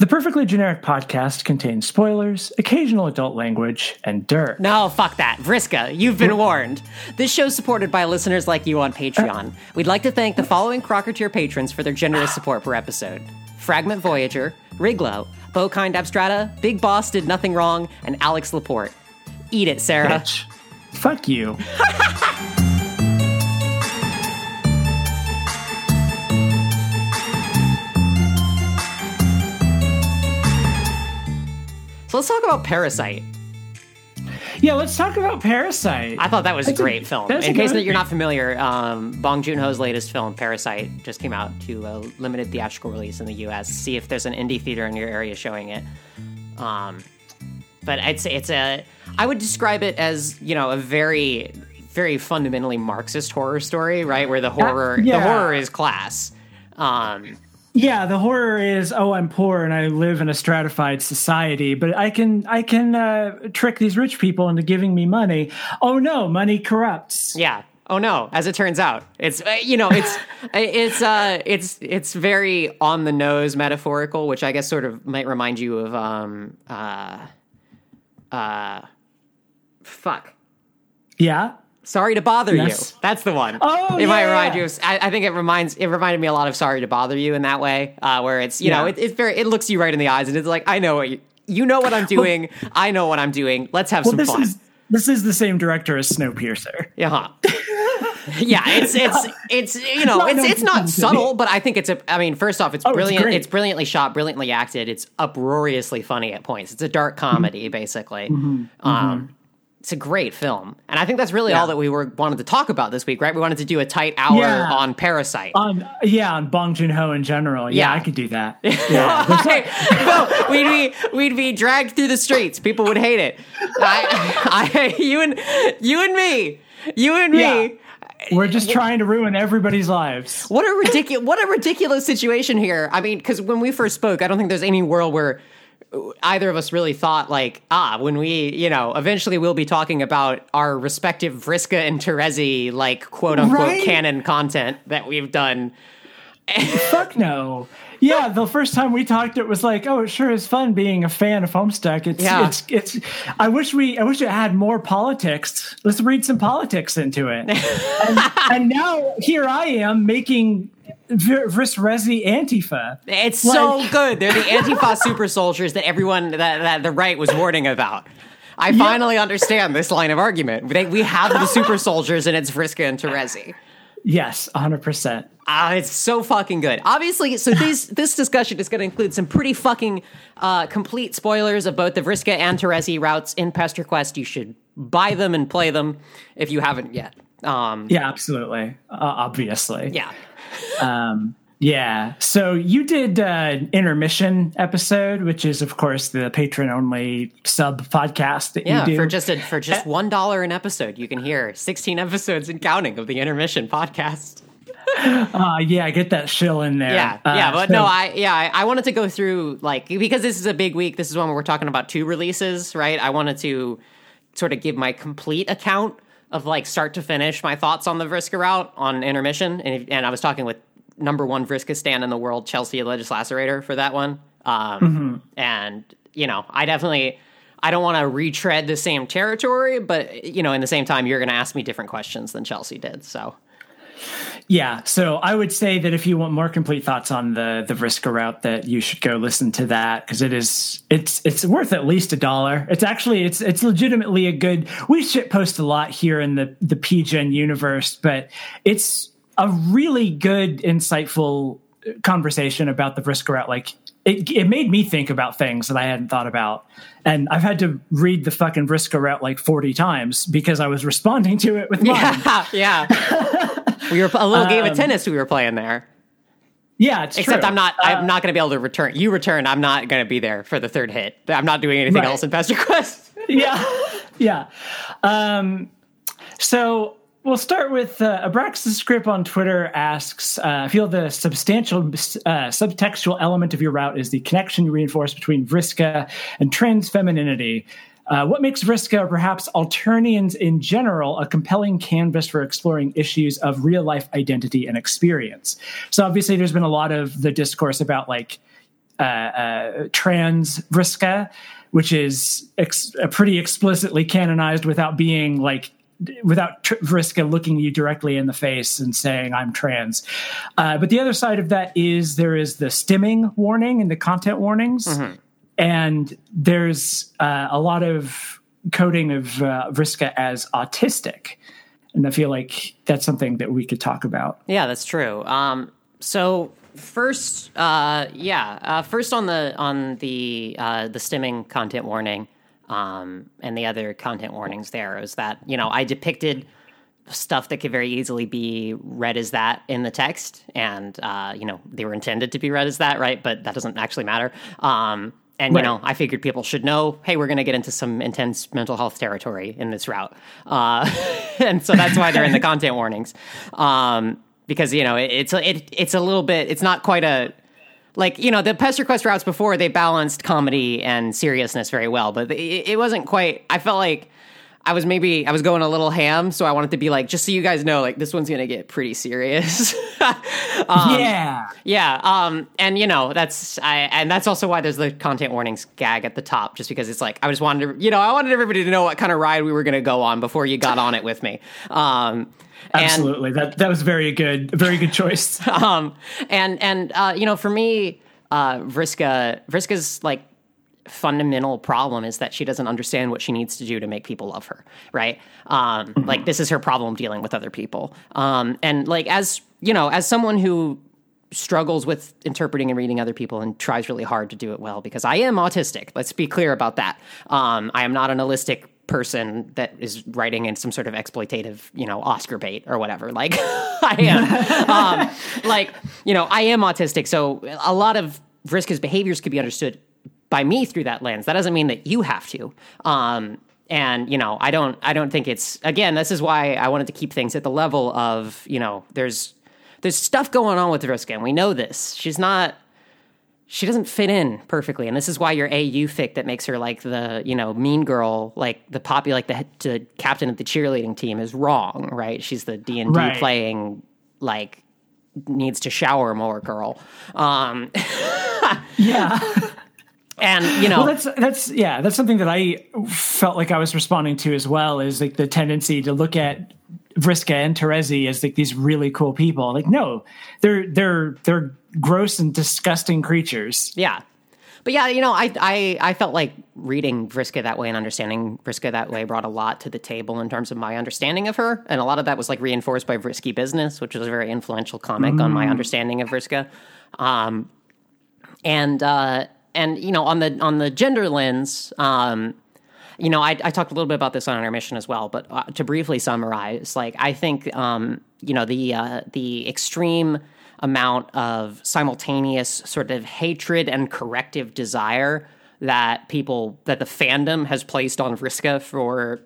The Perfectly Generic podcast contains spoilers, occasional adult language, and dirt. No, fuck that. Vriska, you've been warned. This show's supported by listeners like you on uh, Patreon. We'd like to thank the following Crocker tier patrons for their generous support per episode Fragment Voyager, Riglow, Bokind Abstrata, Big Boss Did Nothing Wrong, and Alex Laporte. Eat it, Sarah. Bitch. Fuck you. So let's talk about Parasite. Yeah, let's talk about Parasite. I thought that was a That's a- great film. In case that you're not familiar, um, Bong Joon Ho's latest film, Parasite, just came out to a limited theatrical release in the U.S. See if there's an indie theater in your area showing it. Um, but I'd say it's a. I would describe it as you know a very, very fundamentally Marxist horror story, right? Where the horror, the yeah. horror is class. Um, Yeah, the horror is oh, I'm poor and I live in a stratified society, but I can I can uh, trick these rich people into giving me money. Oh no, money corrupts. Yeah. Oh no! As it turns out, it's uh, you know it's it's uh it's it's very on the nose metaphorical, which I guess sort of might remind you of um uh uh fuck. Yeah. Sorry to bother Yes. you. That's the one. Oh, it might remind you. Of, I, I think it reminds it reminded me a lot of Sorry to Bother You in that way, uh, where it's you know it, it's very it looks you right in the eyes and it's like I know what you you know what I'm doing. I know what I'm doing. Let's have Well, some this fun. is this is the same director as Snowpiercer. Yeah. yeah, it's it's it's you know, No, it's it's not subtle, but I think it's a I mean, first off, it's Oh, brilliant. great. It's, brilliantly shot, brilliantly acted. It's uproariously funny at points. It's a dark Mm-hmm. comedy basically. Um it's a great film. And I think that's really all that we were wanted to talk about this week, right? We wanted to do a tight hour Yeah. on Parasite. On yeah, on Bong Joon Ho in general. Yeah, Yeah. I could do that. Yeah. no, we'd be we'd be dragged through the streets. People would hate it. I, I, you and you and me, you and me. Yeah. We're just trying to ruin everybody's lives. What a ridiculous what a ridiculous situation here. I mean, because when we first spoke, I don't think there's any world where either of us really thought like, ah, when we, you know, eventually we'll be talking about our respective Vriska and Terezi like quote unquote Right? canon content that we've done. Fuck no. Yeah, the first time we talked, it was like, oh, it sure is fun being a fan of Homestuck. It's, Yeah. it's, it's. I wish we, I wish it had more politics. Let's read some politics into it. and, and now here I am making Vir- Vrisrezi Antifa. It's so good. They're the Antifa super soldiers that everyone that, that the right was warning about. I finally understand this line of argument. They, we have the super soldiers, and it's Vriska and Terezi. Yes, 100%. Ah, it's so fucking good. Obviously, so these this discussion is going to include some pretty fucking uh, complete spoilers of both the Vriska and Terezi routes in Pesterquest. You should buy them and play them if you haven't yet. Um, Yeah, absolutely. Uh, obviously. yeah. Um, yeah. So you did uh, an intermission episode, which is, of course, the patron only sub podcast that Yeah, you do. for just a, for just one dollar an episode, you can hear sixteen episodes and counting of the intermission podcast. Uh, yeah, get that shill in there. Yeah, Uh, yeah, but so- no, I yeah, I, I wanted to go through like because this is a big week. This is when we're talking about two releases, right? I wanted to sort of give my complete account of like start to finish my thoughts on the Vriska route on intermission, and and I was talking with number one Vriska stand in the world, Chelsea Legislacerator, for that one. Um, Mm-hmm. and you know, I definitely. I don't want to retread the same territory, but you know, in the same time, you're going to ask me different questions than Chelsea did. So, Yeah, so I would say that if you want more complete thoughts on the the Vriska route, that you should go listen to that because it is it's it's worth at least a dollar. It's actually it's it's legitimately a good. We shit post a lot here in the the PGen universe, but it's a really good, insightful conversation about the route. Like it, it made me think about things that I hadn't thought about, and I've had to read the fucking Vriska route like forty times because I was responding to it with mine. yeah, yeah. we were a little game of tennis we were playing there. Yeah, it's Except true. I'm not. I'm not going to be able to return. You return. I'm not going to be there for the third hit. I'm not doing anything Right. else in Pesterquest. yeah yeah um so we'll start with uh, abraxas script on twitter asks uh, i feel the substantial uh, subtextual element of your route is the connection you reinforce between vriska and trans femininity uh, what makes Vriska, or perhaps Alternians in general, a compelling canvas for exploring issues of real life identity and experience? So, obviously, there's been a lot of the discourse about like uh, uh, trans Vriska, which is ex- pretty explicitly canonized without being like without tr- Vriska looking you directly in the face and saying I'm trans. Uh, but the other side of that is there is the stimming warning and the content warnings, mm-hmm. and there's uh, a lot of coding of uh, Vriska as autistic. And I feel like that's something that we could talk about. Yeah, that's true. Um, so first, uh, yeah, uh, first on the on the uh, the stimming content warning um, and the other content warnings there is that you know I depicted stuff that could very easily be read as that in the text, and uh, you know they were intended to be read as that, right? But that doesn't actually matter. Um, and right. you know, I figured people should know, hey, we're going to get into some intense mental health territory in this route, uh, and so that's why they're in the content warnings, um, because you know it, it's a, it, it's a little bit, it's not quite a like you know the Pesterquest routes before they balanced comedy and seriousness very well but it, it, wasn't quite i felt like i was maybe i was going a little ham so i wanted to be like just so you guys know like this one's gonna get pretty serious. Um, yeah. yeah um and you know that's i and that's also why there's the content warnings gag at the top just because it's like i just wanted to you know i wanted everybody to know what kind of ride we were gonna go on before you got on it with me. Um Absolutely, and, that that was very good, very good choice. um, and and uh, you know, for me, uh, Vriska, Vriska's like fundamental problem is that she doesn't understand what she needs to do to make people love her, right? Um, mm-hmm. Like this is her problem dealing with other people, um, and like as you know, as someone who struggles with interpreting and reading other people and tries really hard to do it well because I am autistic. Let's be clear about that. Um, I am not an allistic person that is writing in some sort of exploitative, you know, Oscar bait or whatever. Like I am, um, like you know, I am autistic, so a lot of Vriska's behaviors could be understood by me through that lens. That doesn't mean that you have to. Um, and you know, I don't, I don't think it's. Again, this is why I wanted to keep things at the level of you know, there's there's stuff going on with Vriska, and we know this. She's not she doesn't fit in perfectly, and this is why your AU fic that makes her like the you know mean girl, like the poppy, like the, the captain of the cheerleading team is wrong, right? She's the D and D playing like needs to shower more girl. Um, yeah. and you know well, that's that's yeah that's something that i felt like i was responding to as well is like the tendency to look at Vriska and Terezi as like these really cool people. Like, no, they're they're they're gross and disgusting creatures. Yeah. But yeah, you know, I, I I felt like reading Vriska that way and understanding Vriska that way brought a lot to the table in terms of my understanding of her, and a lot of that was like reinforced by Vrisky Business, which was a very influential comic mm. on my mm. understanding of Vriska. Um, and uh, and you know, on the on the gender lens, um, you know, I, I, talked a little bit about this on Intermission as well, but uh, to briefly summarize, like I think, um, you know, the uh, the extreme amount of simultaneous sort of hatred and corrective desire that people that the fandom has placed on Vriska for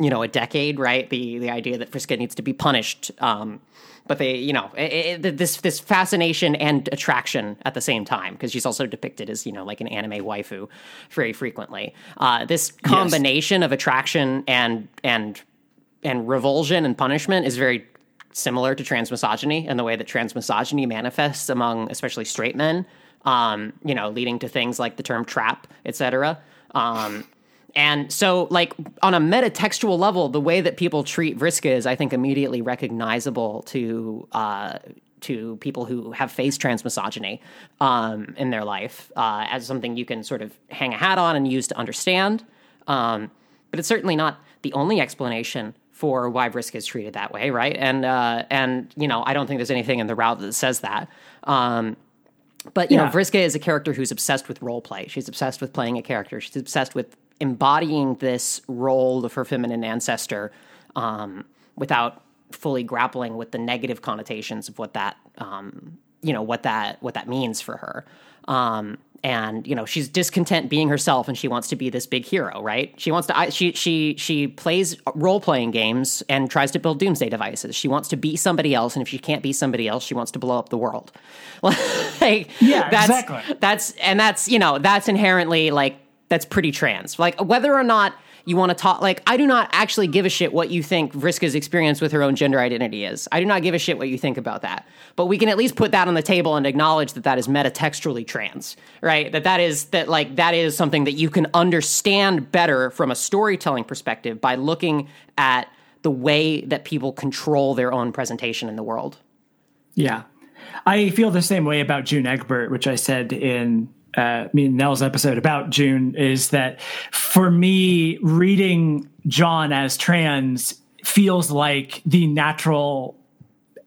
you know a decade, right? The the idea that Vriska needs to be punished. Um, but they, you know, it, it, this this fascination and attraction at the same time because she's also depicted as you know like an anime waifu very frequently. Uh, this combination yes. of attraction and and and revulsion and punishment is very similar to transmisogyny and the way that transmisogyny manifests among especially straight men. Um, you know, leading to things like the term trap, etc. Um, and so, like on a metatextual level, the way that people treat Vriska is, I think, immediately recognizable to uh, to people who have faced transmisogyny um, in their life uh, as something you can sort of hang a hat on and use to understand. Um, but it's certainly not the only explanation for why Vriska is treated that way, right? And uh, and you know, I don't think there's anything in the route that says that. Um, but you yeah. know, Vriska is a character who's obsessed with role play. She's obsessed with playing a character. She's obsessed with embodying this role of her feminine ancestor um, without fully grappling with the negative connotations of what that um, you know what that what that means for her. Um, and you know she's discontent being herself and she wants to be this big hero right? She wants to she she she plays role playing games and tries to build doomsday devices. She wants to be somebody else and if she can't be somebody else she wants to blow up the world. Like yeah that's, exactly. that's and that's you know that's inherently like that's pretty trans. Like whether or not you want to talk like I do not actually give a shit what you think Vriska's experience with her own gender identity is. I do not give a shit what you think about that. But we can at least put that on the table and acknowledge that that is metatextually trans, right? That that is that like that is something that you can understand better from a storytelling perspective by looking at the way that people control their own presentation in the world. Yeah. I feel the same way about June Egbert, which I said in uh, me and Nell's episode about June, is that for me, reading John as trans feels like the natural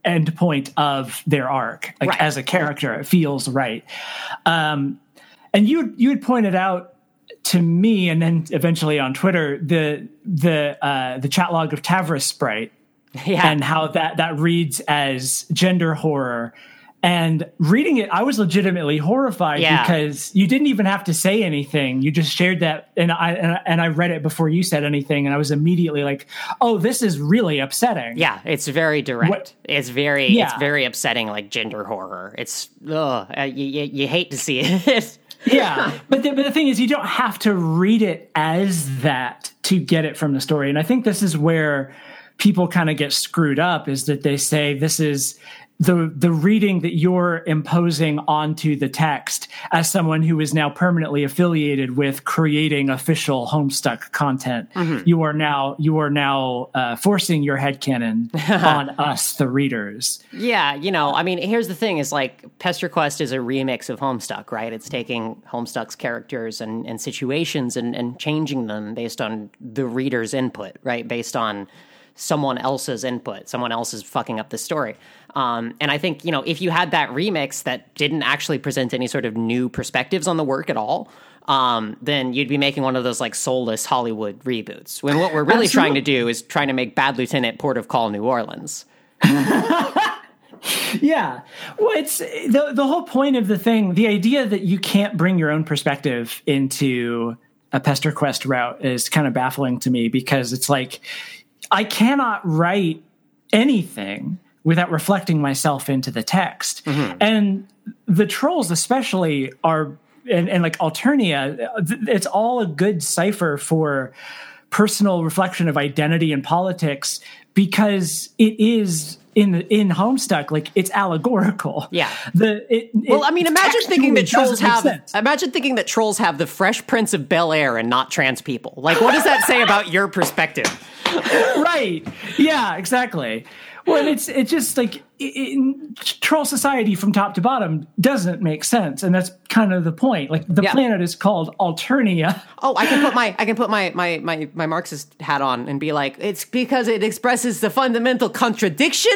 endpoint of their arc. Like Right. as a character, it feels right. Um, and you you had pointed out to me, and then eventually on Twitter, the the uh, the chat log of Tavrisprite Yeah. and how that that reads as gender horror. And reading it, I was legitimately horrified Yeah. because you didn't even have to say anything. You just shared that, and I and I- and I read it before you said anything, and I was immediately like, "Oh, this is really upsetting." Yeah, it's very direct. What- It's very, it's Yeah. very upsetting, like gender horror. It's, ugh, uh, you, you, you hate to see it. yeah but the, but the thing is you don't have to read it as that to get it from the story and i think this is where people kind of get screwed up is that they say this is the the reading that you're imposing onto the text as someone who is now permanently affiliated with creating official homestuck content you are now you are now uh, forcing your headcanon on us the readers yeah, you know, I mean, here's the thing: is like Pesterquest is a remix of Homestuck, right? It's taking Homestuck's characters and, and situations and, and changing them based on the reader's input, right? Based on someone else's input, someone else is fucking up the story. Um, and I think you know, if you had that remix that didn't actually present any sort of new perspectives on the work at all. Um, then you'd be making one of those like soulless Hollywood reboots. When what we're really trying to do is trying to make Bad Lieutenant Port of Call New Orleans. Yeah. Well, it's the the whole point of the thing, the idea that you can't bring your own perspective into a Pesterquest route is kind of baffling to me because it's like I cannot write anything without reflecting myself into the text. Mm-hmm. And the trolls especially are and, and like Alternia, it's all a good cipher for personal reflection of identity and politics because it is in the in Homestuck like it's allegorical. Yeah. The it, Well, I mean, imagine thinking that trolls have. sense. Imagine thinking that trolls have the Fresh Prince of Bel Air and not trans people. Like, what does that say about your perspective? right. Yeah, exactly. Well, it's it's just like in troll society from top to bottom doesn't make sense, and that's kind of the point. Like the Yeah. planet is called Alternia. Oh, I can put my I can put my, my my my Marxist hat on and be like, it's because it expresses the fundamental contradiction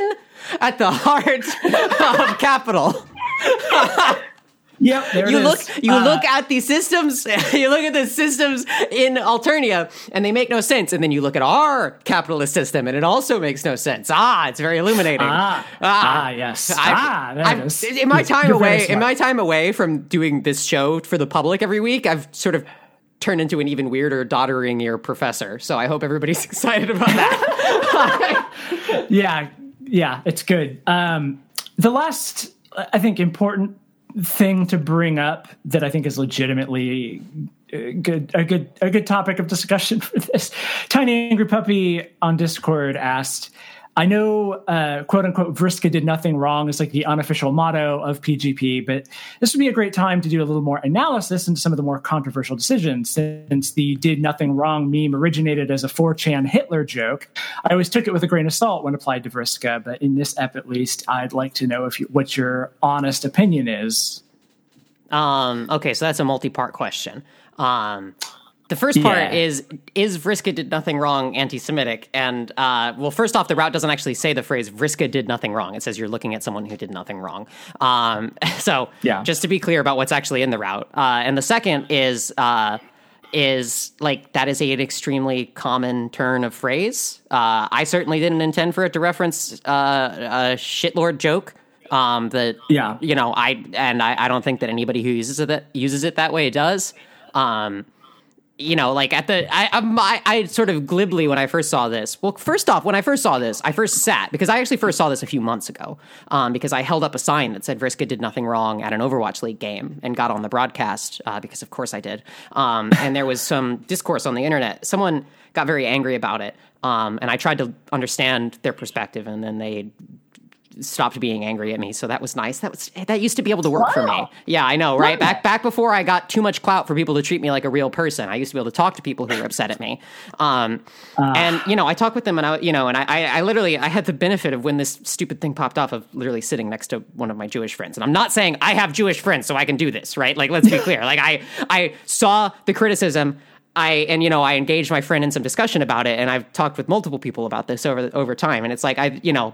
at the heart of capital. Yep, there You it look is. you Uh, look at these systems, you look at the systems in Alternia, and they make no sense. And then you look at our capitalist system, and it also makes no sense. Ah, it's very illuminating. Ah, ah, yes. I've- ah, there I've- it is. In my time You're away, in my time away from doing this show for the public every week, I've sort of turned into an even weirder, doddering ear professor. So I hope everybody's excited about that. yeah, yeah, it's good. Um, the last, I think, important thing to bring up that I think is legitimately uh, good, a good, a good topic of discussion for this. Tiny Angry Puppy on Discord asked. I know, uh, quote unquote, Vriska did nothing wrong is like the unofficial motto of PGP, but this would be a great time to do a little more analysis into some of the more controversial decisions. Since the did nothing wrong meme originated as a 4chan Hitler joke, I always took it with a grain of salt when applied to Vriska, but in this ep at least, I'd like to know if you, what your honest opinion is. Um, okay, so that's a multi-part question. Um, the first part Yeah. is is Vriska did nothing wrong anti-Semitic? And uh, well, first off, the route doesn't actually say the phrase Vriska did nothing wrong. It says you're looking at someone who did nothing wrong. Um, so Yeah. just to be clear about what's actually in the route. Uh, and the second is uh, is like that is a, an extremely common turn of phrase. Uh, I certainly didn't intend for it to reference uh, a shitlord joke. Um, that Yeah. you know, I and I, I don't think that anybody who uses it that uses it that way does. Um, you know, like at the, I, I, I sort of glibly when I first saw this. Well, first off, when I first saw this, I first sat because I actually first saw this a few months ago. Um, because I held up a sign that said Vriska did nothing wrong at an Overwatch League game and got on the broadcast uh, because of course I did. Um, and there was some discourse on the internet. Someone got very angry about it. Um, and I tried to understand their perspective, and then they stopped being angry at me. So that was nice. That was that used to be able to work wow. for me. Yeah, I know, right? Back back before I got too much clout for people to treat me like a real person. I used to be able to talk to people who were upset at me. Um, uh. and you know, I talked with them, and I, you know, and I, I, literally, I had the benefit of when this stupid thing popped off of literally sitting next to one of my Jewish friends. And I'm not saying I have Jewish friends, so I can do this, right? Like, let's be clear. Like, I, I saw the criticism. I and you know I engaged my friend in some discussion about it, and I've talked with multiple people about this over over time, and it's like I you know,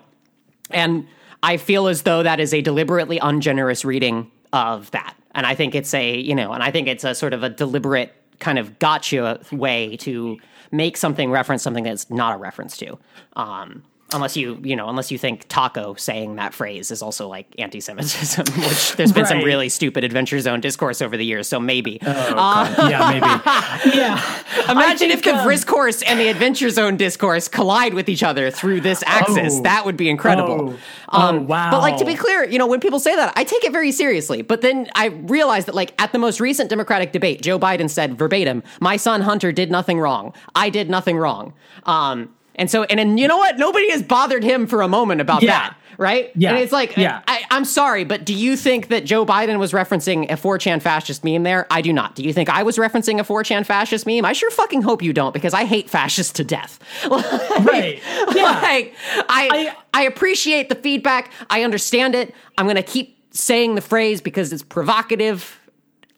and I feel as though that is a deliberately ungenerous reading of that. And I think it's a, you know, and I think it's a sort of a deliberate kind of gotcha way to make something reference something that's not a reference to. Um, unless you you know unless you think taco saying that phrase is also like anti-semitism which there's been right. some really stupid adventure zone discourse over the years so maybe. Oh, uh, yeah maybe. Yeah. Imagine think, if the um, discourse and the adventure zone discourse collide with each other through this axis. Oh, that would be incredible. Oh, um, oh, wow. but like to be clear you know when people say that i take it very seriously. But then i realize that like at the most recent democratic debate joe biden said verbatim my son hunter did nothing wrong. I did nothing wrong. Um, and so, and, and you know what? Nobody has bothered him for a moment about yeah. that, right? Yeah. And it's like, yeah. I, am sorry, but do you think that Joe Biden was referencing a 4chan fascist meme there? I do not. Do you think I was referencing a 4chan fascist meme? I sure fucking hope you don't, because I hate fascists to death. like, right. Yeah. Like, I, I, I appreciate the feedback. I understand it. I'm going to keep saying the phrase because it's provocative.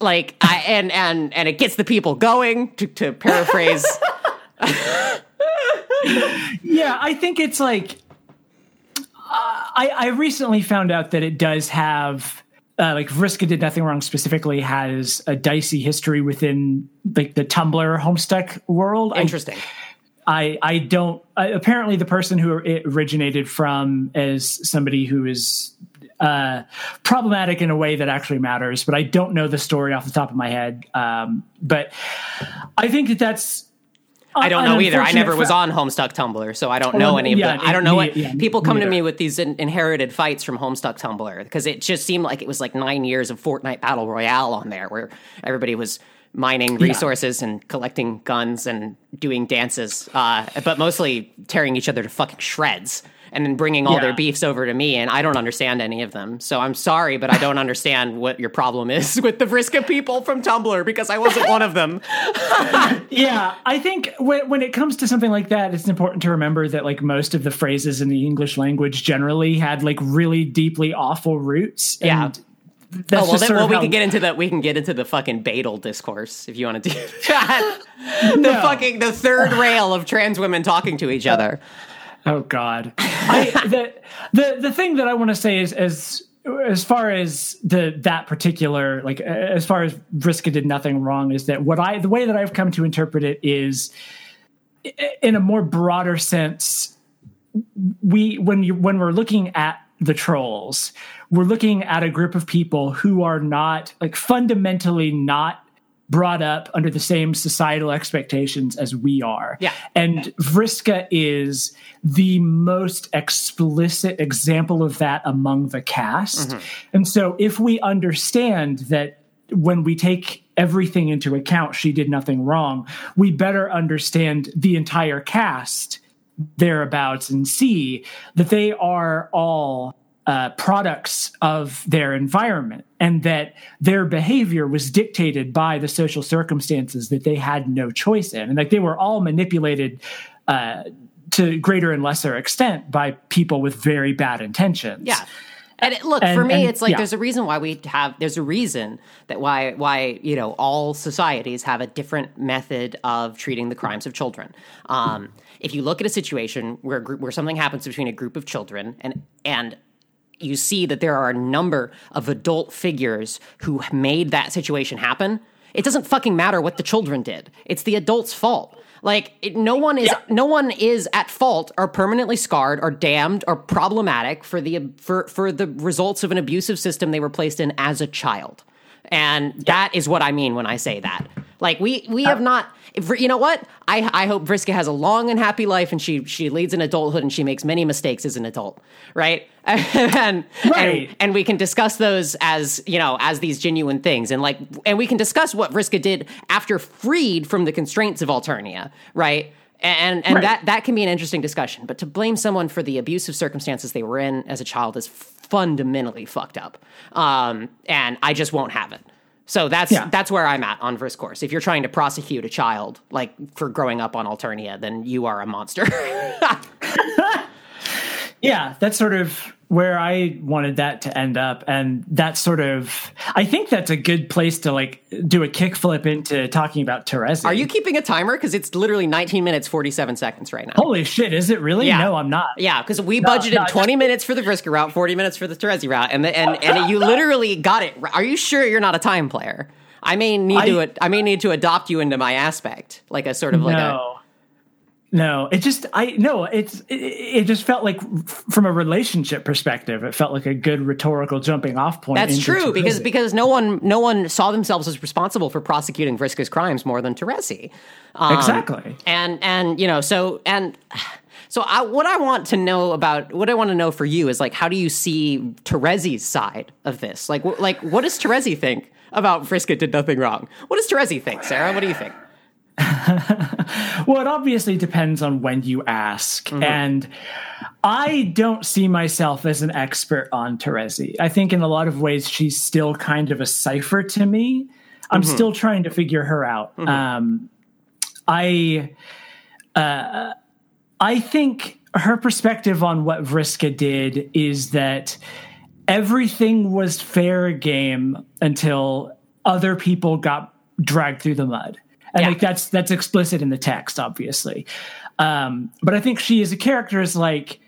Like, I, and, and, and it gets the people going, to, to paraphrase. yeah, I think it's like uh, I, I recently found out that it does have uh, like Vriska did nothing wrong specifically has a dicey history within like the Tumblr Homestuck world. Interesting. I I, I don't. I, apparently, the person who it originated from is somebody who is uh, problematic in a way that actually matters. But I don't know the story off the top of my head. Um, but I think that that's I don't know either. I never was on Homestuck Tumblr, so I don't know any of yeah, them. I don't know what yeah, people come neither. to me with these in, inherited fights from Homestuck Tumblr because it just seemed like it was like nine years of Fortnite Battle Royale on there, where everybody was mining resources yeah. and collecting guns and doing dances, uh, but mostly tearing each other to fucking shreds and then bringing all yeah. their beefs over to me, and I don't understand any of them. So I'm sorry, but I don't understand what your problem is with the Vriska people from Tumblr because I wasn't one of them. yeah, I think when, when it comes to something like that, it's important to remember that like most of the phrases in the English language generally had like really deeply awful roots. yeah. That's oh well, then, well, we can get into the we can get into the fucking Badal discourse if you want to do that. the no. fucking the third rail of trans women talking to each uh, other. Oh God, I, the the the thing that I want to say is as as far as the that particular like as far as Vriska did nothing wrong is that what I the way that I've come to interpret it is in a more broader sense. We when you when we're looking at the trolls, we're looking at a group of people who are not like fundamentally not brought up under the same societal expectations as we are. Yeah. And Vriska is the most explicit example of that among the cast. Mm-hmm. And so if we understand that when we take everything into account, she did nothing wrong, we better understand the entire cast thereabouts and see that they are all uh, products of their environment and that their behavior was dictated by the social circumstances that they had no choice in and like they were all manipulated uh, to greater and lesser extent by people with very bad intentions yeah and it, look, and, for me, and, it's like yeah. there's a reason why we have. There's a reason that why why you know all societies have a different method of treating the crimes of children. Um, if you look at a situation where a group, where something happens between a group of children and and you see that there are a number of adult figures who made that situation happen. It doesn't fucking matter what the children did. It's the adult's fault. Like it, no one is yeah. no one is at fault or permanently scarred or damned or problematic for the for for the results of an abusive system they were placed in as a child. And yeah. that is what I mean when I say that. Like we we have not. You know what? I I hope Vriska has a long and happy life, and she she leads an adulthood, and she makes many mistakes as an adult, right? and, Right. and and we can discuss those as you know as these genuine things, and like and we can discuss what Vriska did after freed from the constraints of Alternia, right? And and Right. that that can be an interesting discussion. But to blame someone for the abusive circumstances they were in as a child is fundamentally fucked up. Um, and I just won't have it. So that's Yeah. that's where I'm at on Vrisk course. If you're trying to prosecute a child like for growing up on Alternia, then you are a monster. Yeah, that's sort of where I wanted that to end up. And that's sort of, I think that's a good place to like do a kickflip into talking about Terezi. are you keeping a timer? Because it's literally 19 minutes 47 seconds right now. Holy shit, is it really? Yeah. No, I'm not. Yeah, because we budgeted no, 20 minutes for the Vriska route, 40 minutes for the Terezi route, and the, and and you literally got it. Are you sure you're not a time player? I may need to I- I may need to adopt you into my aspect, like a sort of like a no. It just I no, it's it, it just felt like from a relationship perspective, it felt like a good rhetorical jumping off point. That's true because because no one no one saw themselves as responsible for prosecuting Vriska's crimes more than Terezi. Um, Exactly. And and you know so and so I, what I want to know about what I want to know for you is like how do you see Terezi's side of this? Like wh- like what does Terezi think about Vriska did nothing wrong? What does Terezi think, Sarah? What do you think? Well, it obviously depends on when you ask. Mm-hmm. And I don't see myself as an expert on Terezi. I think in a lot of ways she's still kind of a cipher to me. I'm Mm-hmm. still trying to figure her out. Um, I uh, I think her perspective on what Vriska did is that everything was fair game until other people got dragged through the mud. And Yeah. like that's that's explicit in the text, obviously. Um, but I think she as a character is like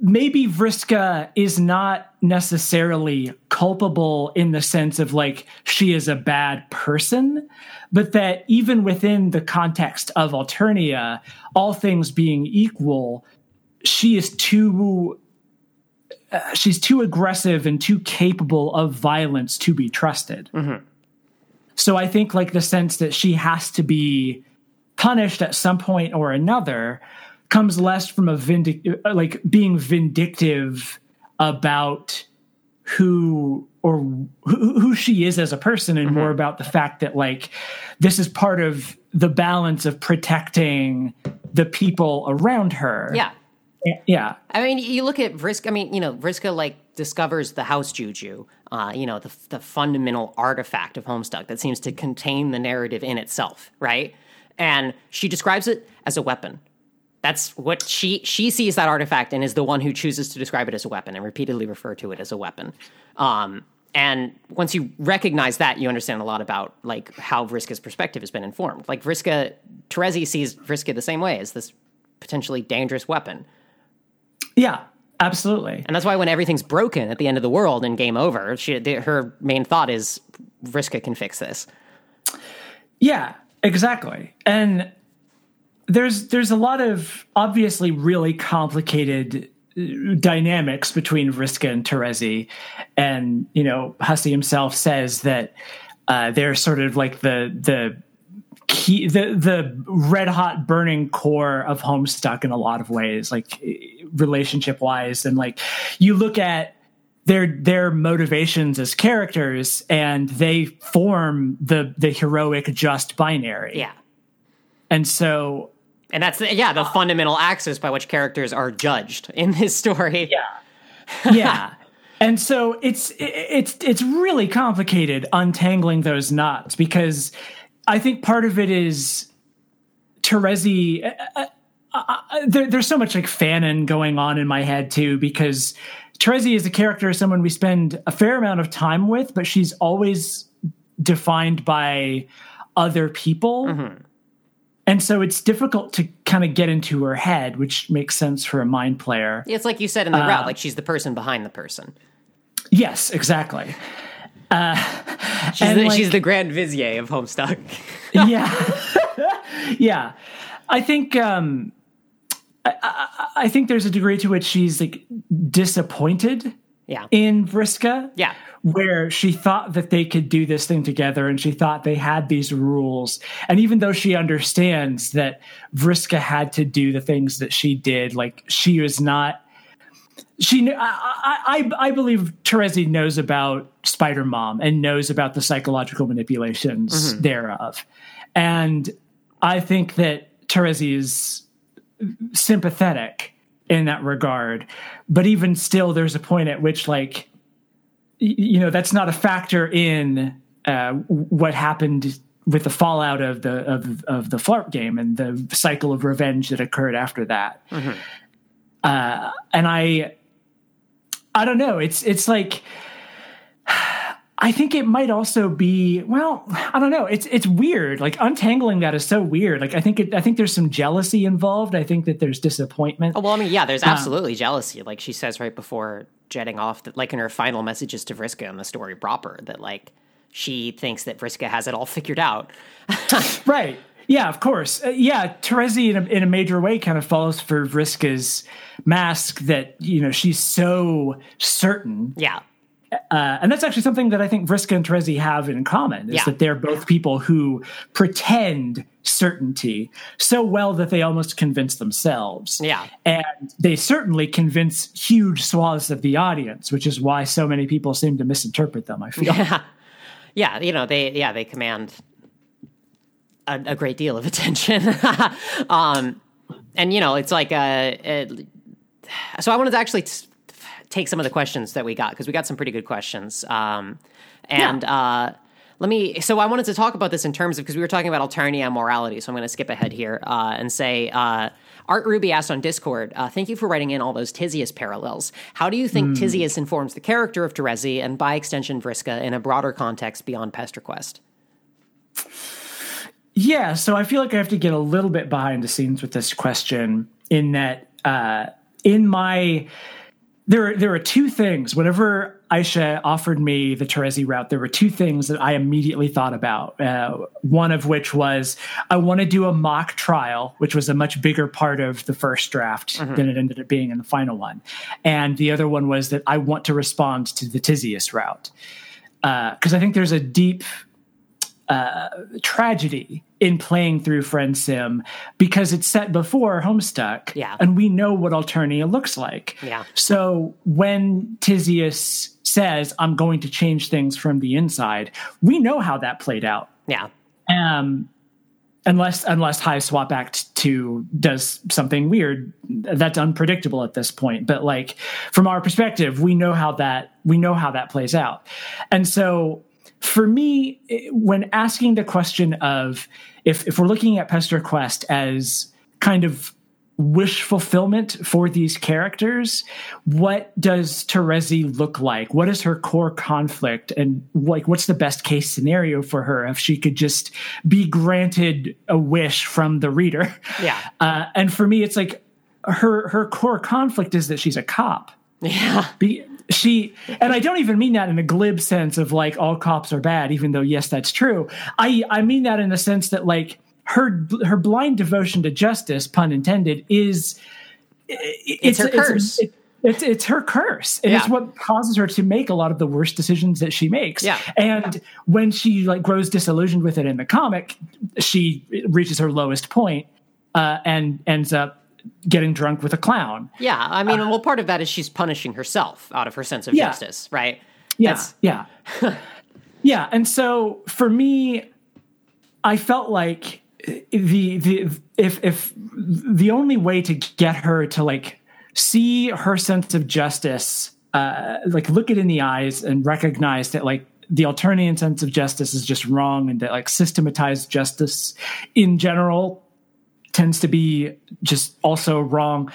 maybe Vriska is not necessarily culpable in the sense of like she is a bad person, but that even within the context of Alternia, all things being equal, she is too uh, she's too aggressive and too capable of violence to be trusted. So I think like the sense that she has to be punished at some point or another comes less from a vindic uh, like being vindictive about who or who, who she is as a person and more mm-hmm. about the fact that like this is part of the balance of protecting the people around her Yeah. yeah I mean, you look at Vriska. I mean, you know, Vriska like discovers the house juju. Uh, you know, the the fundamental artifact of Homestuck that seems to contain the narrative in itself, right? And she describes it as a weapon. That's what she she sees that artifact and is the one who chooses to describe it as a weapon and repeatedly refer to it as a weapon. Um, and once you recognize that, you understand a lot about like how Vriska's perspective has been informed. Like Vriska, Terezi sees Vriska the same way as this potentially dangerous weapon. yeah absolutely And that's why when everything's broken at the end of the world and game over, she, the, her main thought is Vriska can fix this. Yeah, exactly. And there's there's a lot of obviously really complicated uh, dynamics between Vriska and Terezi, and you know Hussie himself says that uh, they're sort of like the the key the the red hot burning core of Homestuck in a lot of ways, like relationship wise, and like you look at their their motivations as characters and they form the the heroic just binary Yeah. and so And that's, the, yeah, the fundamental axis by which characters are judged in this story. Yeah. yeah and so it's it- it's it's really complicated untangling those knots because i think part of it is Terezi, uh, uh, uh, uh, uh, there, there's so much like fanon going on in my head too because Terezi is a character, someone we spend a fair amount of time with, but she's always defined by other people. And so it's difficult to kind of get into her head, which makes sense for a mind player. It's like you said in the route, like she's the person behind the person. Yes, exactly. She's, And, the, like- she's the grand vizier of Homestuck. yeah yeah i think um I, I, I think there's a degree to which she's like disappointed Yeah. in Vriska. Yeah. Where she thought that they could do this thing together and she thought they had these rules. And even though she understands that Vriska had to do the things that she did, like she was not she I, I, I believe Terezi knows about Spider Mom and knows about the psychological manipulations mm-hmm. thereof. And I think that Terezi is sympathetic in that regard. But even still, there's a point at which, like, you know, that's not a factor in uh, what happened with the fallout of the of of the FLARP game and the cycle of revenge that occurred after that. Uh, and I, I don't know. It's it's like. I think it might also be well. I don't know. It's it's weird. Like untangling that is so weird. Like I think it, I think there's some jealousy involved. I think that there's disappointment. Oh, well, I mean, yeah, there's absolutely jealousy. Like she says right before jetting off, that like in her final messages to Vriska in the story proper, that like she thinks that Vriska has it all figured out. Right. Yeah, of course. Uh, yeah, Terezi in a, in a major way kind of falls for Vriska's mask that, you know, she's so certain. Yeah. Uh, and that's actually something that I think Vriska and Terezi have in common is Yeah. that they're both people who pretend certainty so well that they almost convince themselves. Yeah. And they certainly convince huge swaths of the audience, which is why so many people seem to misinterpret them, I feel. Yeah. Yeah. You know, they, yeah, they command a, a great deal of attention. um, and, you know, it's like, uh, it, so I wanted to actually t- take some of the questions that we got because we got some pretty good questions. Um, and, uh, let me. So I wanted to talk about this in terms of because we were talking about Alternia and morality. So I'm going to skip ahead here uh, and say uh, Art Ruby asked on Discord. Uh, Thank you for writing in all those Tyzias parallels. How do you think Tyzias informs the character of Terezi and by extension Vriska in a broader context beyond Pesterquest? Yeah, so I feel like I have to get a little bit behind the scenes with this question in that uh, in my there there are two things. Whenever Aisha offered me the Terezi route, there were two things that I immediately thought about. Uh, one of which was I want to do a mock trial, which was a much bigger part of the first draft than it ended up being in the final one, and the other one was that I want to respond to the Tyzias route because I think there's a deep tragedy in playing through Friend Sim because it's set before Homestuck. Yeah. And we know what Alternia looks like. Yeah. So when Tyzias says, I'm going to change things from the inside, we know how that played out. Yeah, Um, unless unless Hiveswap Act 2 does something weird that's unpredictable at this point but like from our perspective we know how that we know how that plays out and so for me when asking the question of if if we're looking at Pesterquest as kind of wish fulfillment for these characters what does Terezi look like? What is her core conflict? And like what's the best case scenario for her if she could just be granted a wish from the reader? Yeah, uh, and for me it's like her her core conflict is that she's a cop. Yeah, be, she and I don't even mean that in a glib sense of like all cops are bad, even though yes, that's true. I I mean that in the sense that like her her blind devotion to justice, pun intended, is it's, her curse. It's, it's, it's her curse. And it's what causes her to make a lot of the worst decisions that she makes. Yeah. And when she like grows disillusioned with it in the comic, she reaches her lowest point, uh, and ends up getting drunk with a clown. yeah. I mean, well, part of that is she's punishing herself out of her sense of Yeah. justice, right? Yeah, yeah, yeah. And so for me, I felt like the the if if the only way to get her to like see her sense of justice, uh, like look it in the eyes and recognize that like the Alternian sense of justice is just wrong, and that like systematized justice in general tends to be just also wrong.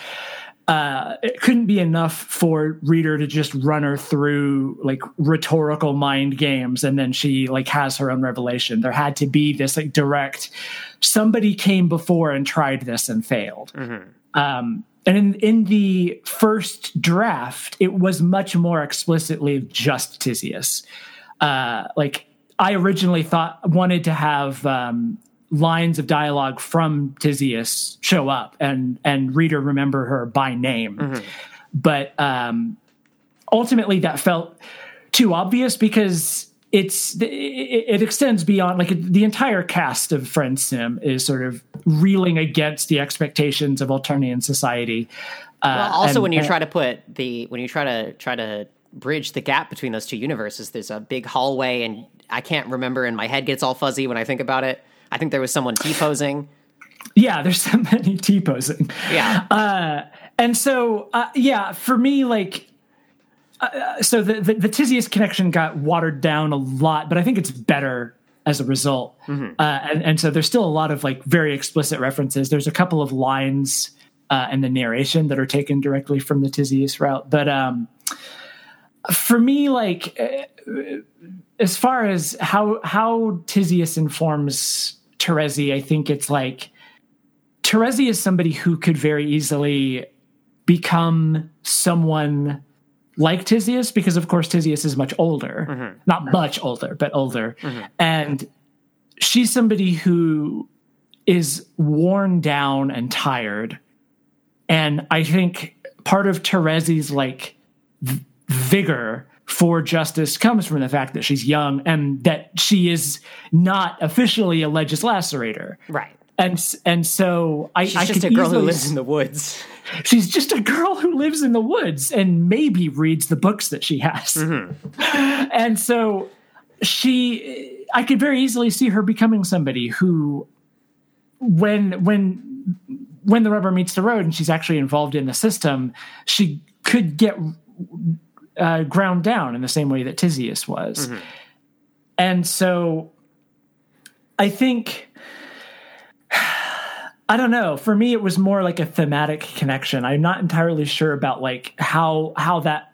Uh, it couldn't be enough for reader to just run her through like rhetorical mind games and then she like has her own revelation. There had to be this like direct somebody came before and tried this and failed. Um, and in, in the first draft it was much more explicitly just Tyzias. Uh, like I originally thought wanted to have um, lines of dialogue from Tyzias show up and and reader remember her by name, but um, ultimately that felt too obvious because it's it, it, extends beyond like the entire cast of Friend Sim is sort of reeling against the expectations of Alternian society. Uh, well, also and, when you try to put the when you try to try to bridge the gap between those two universes, there's a big hallway, and I can't remember, and my head gets all fuzzy when I think about it. I think there was someone T posing. Yeah, there's so many T posing. Yeah, uh, and so uh, yeah, for me, like uh, so the, the, the Tyzias connection got watered down a lot, but I think it's better as a result. Mm-hmm. Uh, and, and, so there's still a lot of like very explicit references. There's a couple of lines uh, in the narration that are taken directly from the Tyzias route, but um, for me, like uh, as far as how how Tyzias informs Terezi, I think it's like Terezi is somebody who could very easily become someone like Tyzias because of course Tyzias is much older. Mm-hmm. Not much older, but older. Mm-hmm. And she's somebody who is worn down and tired. And I think part of Terezi's like v- vigor for justice comes from the fact that she's young and that she is not officially a legislacerator. Right. And and so I, she's I just a girl who lives in the woods. She's just a girl who lives in the woods and maybe reads the books that she has. Mm-hmm. And so she I could very easily see her becoming somebody who when when when the rubber meets the road and she's actually involved in the system, she could get uh, ground down in the same way that Tyzias was. Mm-hmm. And so I think I don't know. For me, it was more like a thematic connection. I'm not entirely sure about like how how that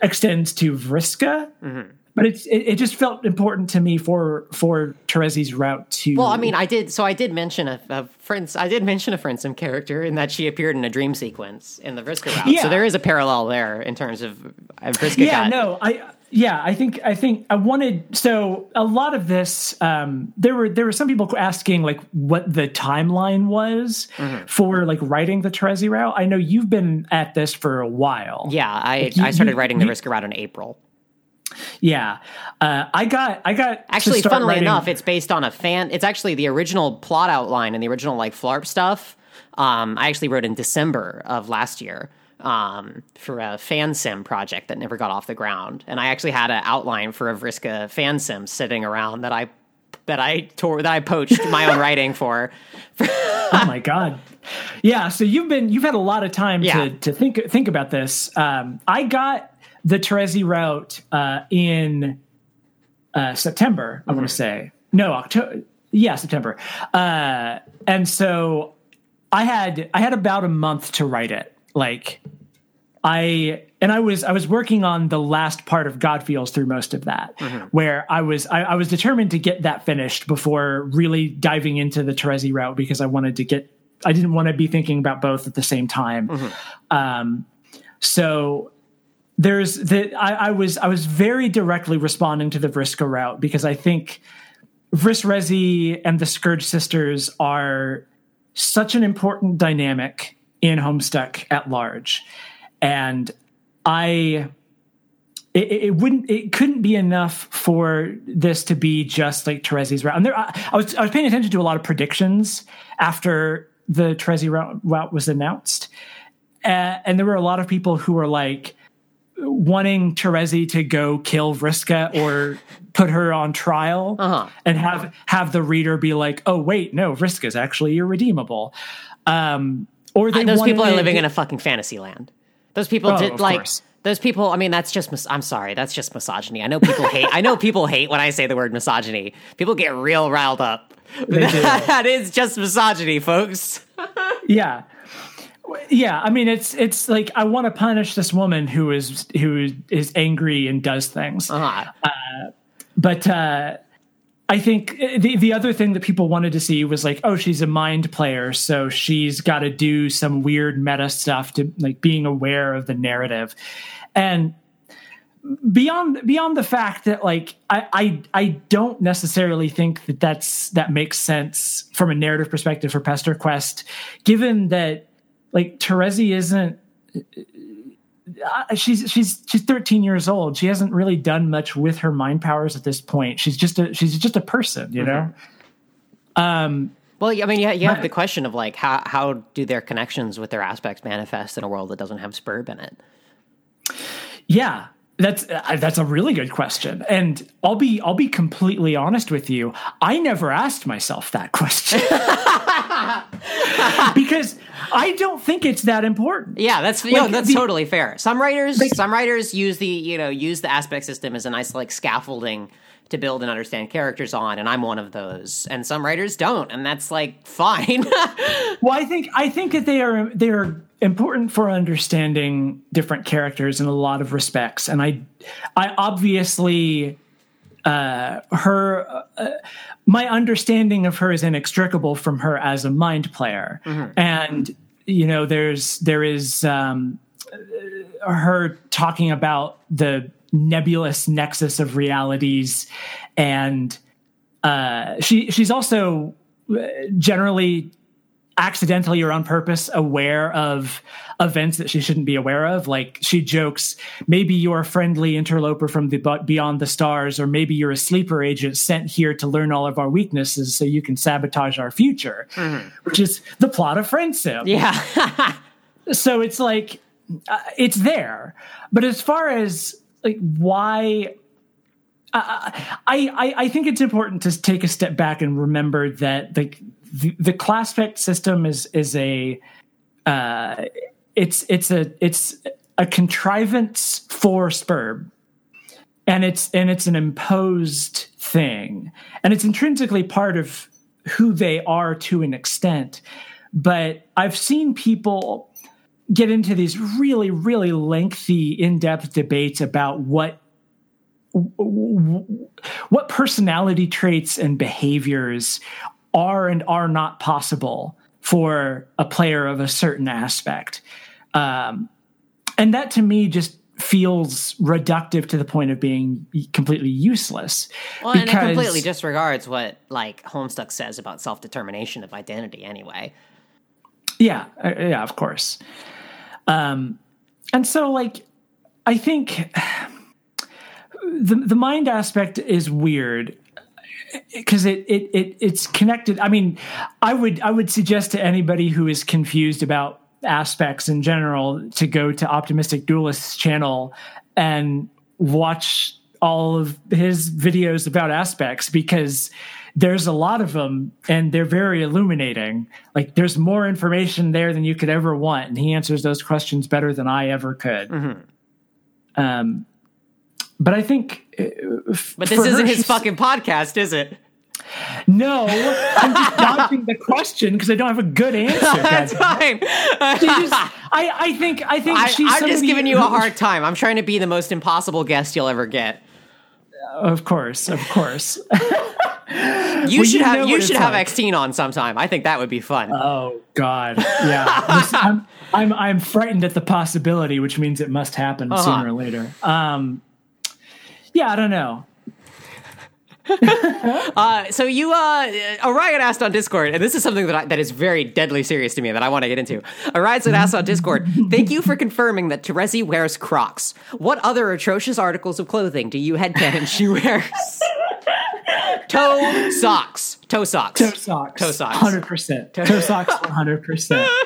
extends to Vriska, mm-hmm. But it's it, it, just felt important to me for for Terezi's route to. Well, I mean, I did. So I did mention a, a friend. I did mention a friend some character in that she appeared in a dream sequence in the Vriska route. Yeah. So there is a parallel there in terms of uh, Vriska. Yeah, got, no, I yeah, I think I think I wanted so a lot of this. Um, there were there were some people asking like what the timeline was mm-hmm. for like writing the Terezi route. I know you've been at this for a while. Yeah, I like, you, I started writing you, the Vriska route in April. Yeah, uh, I got I got actually. Funnily writing... enough, it's based on a fan. It's actually the original plot outline and the original like FLARP stuff. Um, I actually wrote in December of last year um, for a fan sim project that never got off the ground. And I actually had an outline for a Vriska fan sim sitting around that I that I tore that I poached my own writing for. oh my god. Yeah, so you've been you've had a lot of time yeah. to to think think about this. Um, I got the Terezi route uh, in uh, September, I mm-hmm. want to say. No, October. Yeah, September. Uh, and so I had I had about a month to write it like I and I was I was working on the last part of God Feels through most of that, mm-hmm. where I was I, I, was determined to get that finished before really diving into the Terezi route because I wanted to get I didn't want to be thinking about both at the same time. Mm-hmm. Um, so there's the I, I, was I was very directly responding to the Vriska route because I think Vriskrezi and the Scourge sisters are such an important dynamic in Homestuck at large, and I. It, it, wouldn't it couldn't be enough for this to be just like Terezi's route. And there, I, I, was I was paying attention to a lot of predictions after the Terezi route, route was announced, uh, and there were a lot of people who were like wanting Terezi to go kill Vriska or put her on trial, uh-huh. and have have the reader be like, "Oh wait, no, Vriska's actually irredeemable." Um, or they those people are living in a fucking fantasy land. Those people oh, did like course. those people. I mean, that's just. Mis- I'm sorry, that's just misogyny. I know people hate. I know people hate when I say the word misogyny. People get real riled up. that is just misogyny, folks. yeah. Yeah, I mean it's it's like I want to punish this woman who is who is angry and does things. Uh-huh. Uh, but uh, I think uh, the the other thing that people wanted to see was like, oh, she's a mind player, so she's got to do some weird meta stuff to like being aware of the narrative, and beyond beyond the fact that like I, I I don't necessarily think that that's that makes sense from a narrative perspective for Pesterquest, given that like Terezi isn't uh, she's she's she's 13 years old. She hasn't really done much with her mind powers at this point. She's just a she's just a person, you know. Um, Well, I mean, you, you have the question of like how how do their connections with their aspects manifest in a world that doesn't have Sburb in it? yeah, that's uh, that's a really good question, and I'll be I'll be completely honest with you. I never asked myself that question because I don't think it's that important. Yeah, that's you know, that's the- totally fair. Some writers, some writers use the you know use the aspect system as a nice like scaffolding to build and understand characters on, and I'm one of those. And some writers don't, and that's like fine. Well, I think I think that they are they are important for understanding different characters in a lot of respects, and I I obviously uh, her uh, my understanding of her is inextricable from her as a mind player, and you know there's there is um, her talking about the nebulous nexus of realities and uh, she she's also generally accidentally or on purpose aware of events that she shouldn't be aware of. Like she jokes maybe you're a friendly interloper from the beyond the stars or maybe you're a sleeper agent sent here to learn all of our weaknesses so you can sabotage our future which is the plot of Friendsim. Yeah, so it's like uh, it's there. But as far as like why uh, I, I I think it's important to take a step back and remember that the the, the class system is is a uh, it's it's a it's a contrivance for Sburb. And it's and it's an imposed thing. And it's intrinsically part of who they are to an extent. But i've seen people get into these really really lengthy in-depth debates about what what personality traits and behaviors are and are not possible for a player of a certain aspect um, and that to me just feels reductive to the point of being completely useless well, and it because- completely disregards what like Homestuck says about self determination of identity. Anyway, Yeah, uh, yeah, of course. Um, and so, like, I think the the mind aspect is weird because it, it it it's connected. I mean, I would I would suggest to anybody who is confused about aspects in general to go to Optimistic Duelist's channel and watch all of his videos about aspects because there's a lot of them and they're very illuminating. Like there's more information there than you could ever want, and he answers those questions better than I ever could. Um, but I think, uh, but this isn't her, his fucking podcast, is it? No, I'm just dodging the question because I don't have a good answer. That's fine. Just- I, I think I think I, she's I'm just giving you a hard time. I'm trying to be the most impossible guest you'll ever get. Of course, of course. You Well, should you have you should have like. Xteen on sometime. I think that would be fun. Oh God, yeah. This- I'm, I'm I'm frightened at the possibility, which means it must happen Uh-huh. sooner or later. Um, yeah, I don't know. Uh, so you, uh, Orion asked on Discord, and this is something that I, that is very deadly serious to me that I want to get into. Orion said asked on Discord, "Thank you for confirming that Terezi wears Crocs. What other atrocious articles of clothing do you headcanon she wears? Toe socks. Toe socks. Toe socks. Toe socks. Hundred percent. Toe socks. One hundred percent.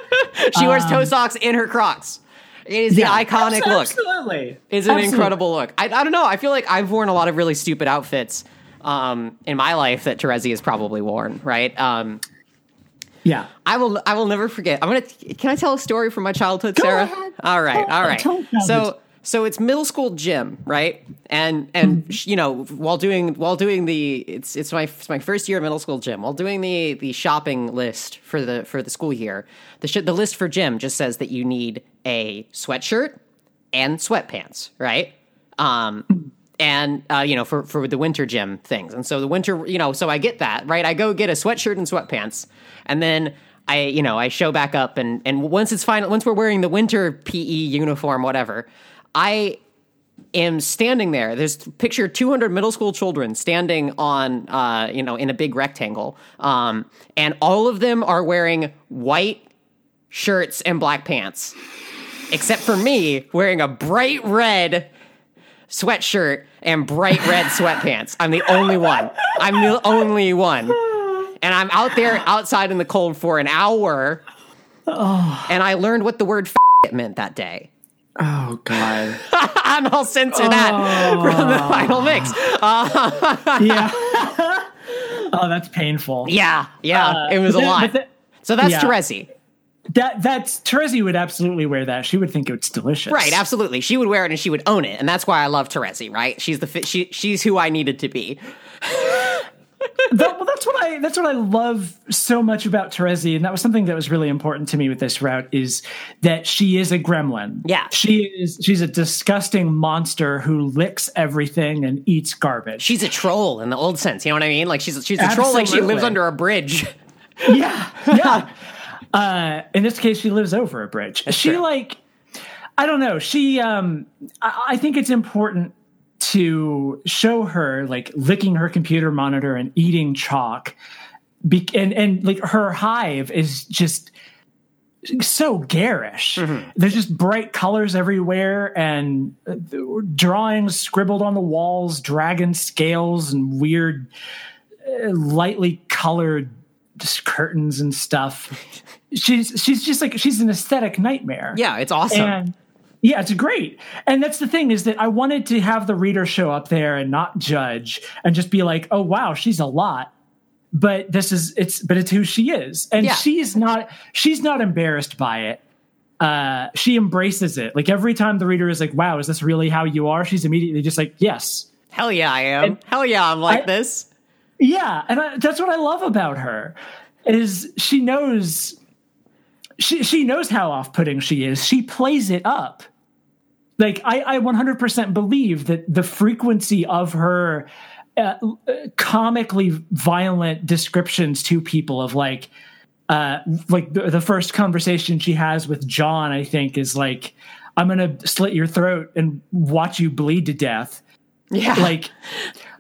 She wears toe socks in her Crocs. It is the iconic look. Absolutely. It's an Absolutely. incredible look. I, I don't know. I feel like I've worn a lot of really stupid outfits um, in my life that Terezi has probably worn. Right. Um, Yeah. I will. I will never forget. I'm gonna. Can I tell a story from my childhood, Sarah? ahead. All right. Go all Tell me. So so it's middle school gym, right? And and Mm-hmm. you know while doing while doing the it's it's my it's my first year of middle school gym. While doing the the shopping list for the for the school year, the sh- the list for gym just says that you need a sweatshirt and sweatpants, right? Um, and uh, you know, for for the winter gym things. And so the winter, you know, so I get that, right? I go get a sweatshirt and sweatpants, and then I, you know, I show back up, and and once it's final, once we're wearing the winter PE uniform, whatever, I am standing there. There's picture 200 middle school children standing on, uh, you know, in a big rectangle, um, and all of them are wearing white shirts and black pants except for me wearing a bright red sweatshirt and bright red sweatpants. I'm the only one. I'm the only one. And I'm out there outside in the cold for an hour. And I learned what the word f- meant that day. Oh God. and I'll censor that from the final mix. yeah. oh, that's painful. Yeah, yeah, Uh, it was a but lot. but that- so that's yeah. Terezi. That that's Terezi would absolutely wear that. She would think it's delicious. Right, absolutely. She would wear it and she would own it, and that's why I love Terezi. Right? She's the fi- she she's who I needed to be. That- well, that's what I that's what I love so much about Terezi, and that was something that was really important to me with this route is that she is a gremlin. Yeah. she is. She's a disgusting monster who licks everything and eats garbage. She's a troll in the old sense. You know what I mean? Like she's she's a troll. Like she lives under a bridge. yeah, yeah. uh, in this case, she lives over a bridge. she true. like, I don't know. She, um, I, I think it's important to show her like licking her computer monitor and eating chalk, be- and and like her hive is just so garish. There's just bright colors everywhere and uh, drawings scribbled on the walls, dragon scales and weird, uh, lightly colored just curtains and stuff. she's she's just like she's an aesthetic nightmare. Yeah, it's awesome. And yeah, it's great. And that's the thing is that I wanted to have the reader show up there and not judge and just be like, "Oh wow, she's a lot." But this is it's but it's who she is. And Yeah. she's not she's not embarrassed by it. Uh she embraces it. Like every time the reader is like, "Wow, is this really how you are?" She's immediately just like, "Yes." Hell yeah, I am. Hell yeah, I'm like I- this. Yeah, and I, that's what I love about her is she knows she she knows how off-putting she is. She plays it up. Like I I 100% believe that the frequency of her uh, comically violent descriptions to people of like uh like the, the first conversation she has with John I think is like I'm going to slit your throat and watch you bleed to death. Yeah, like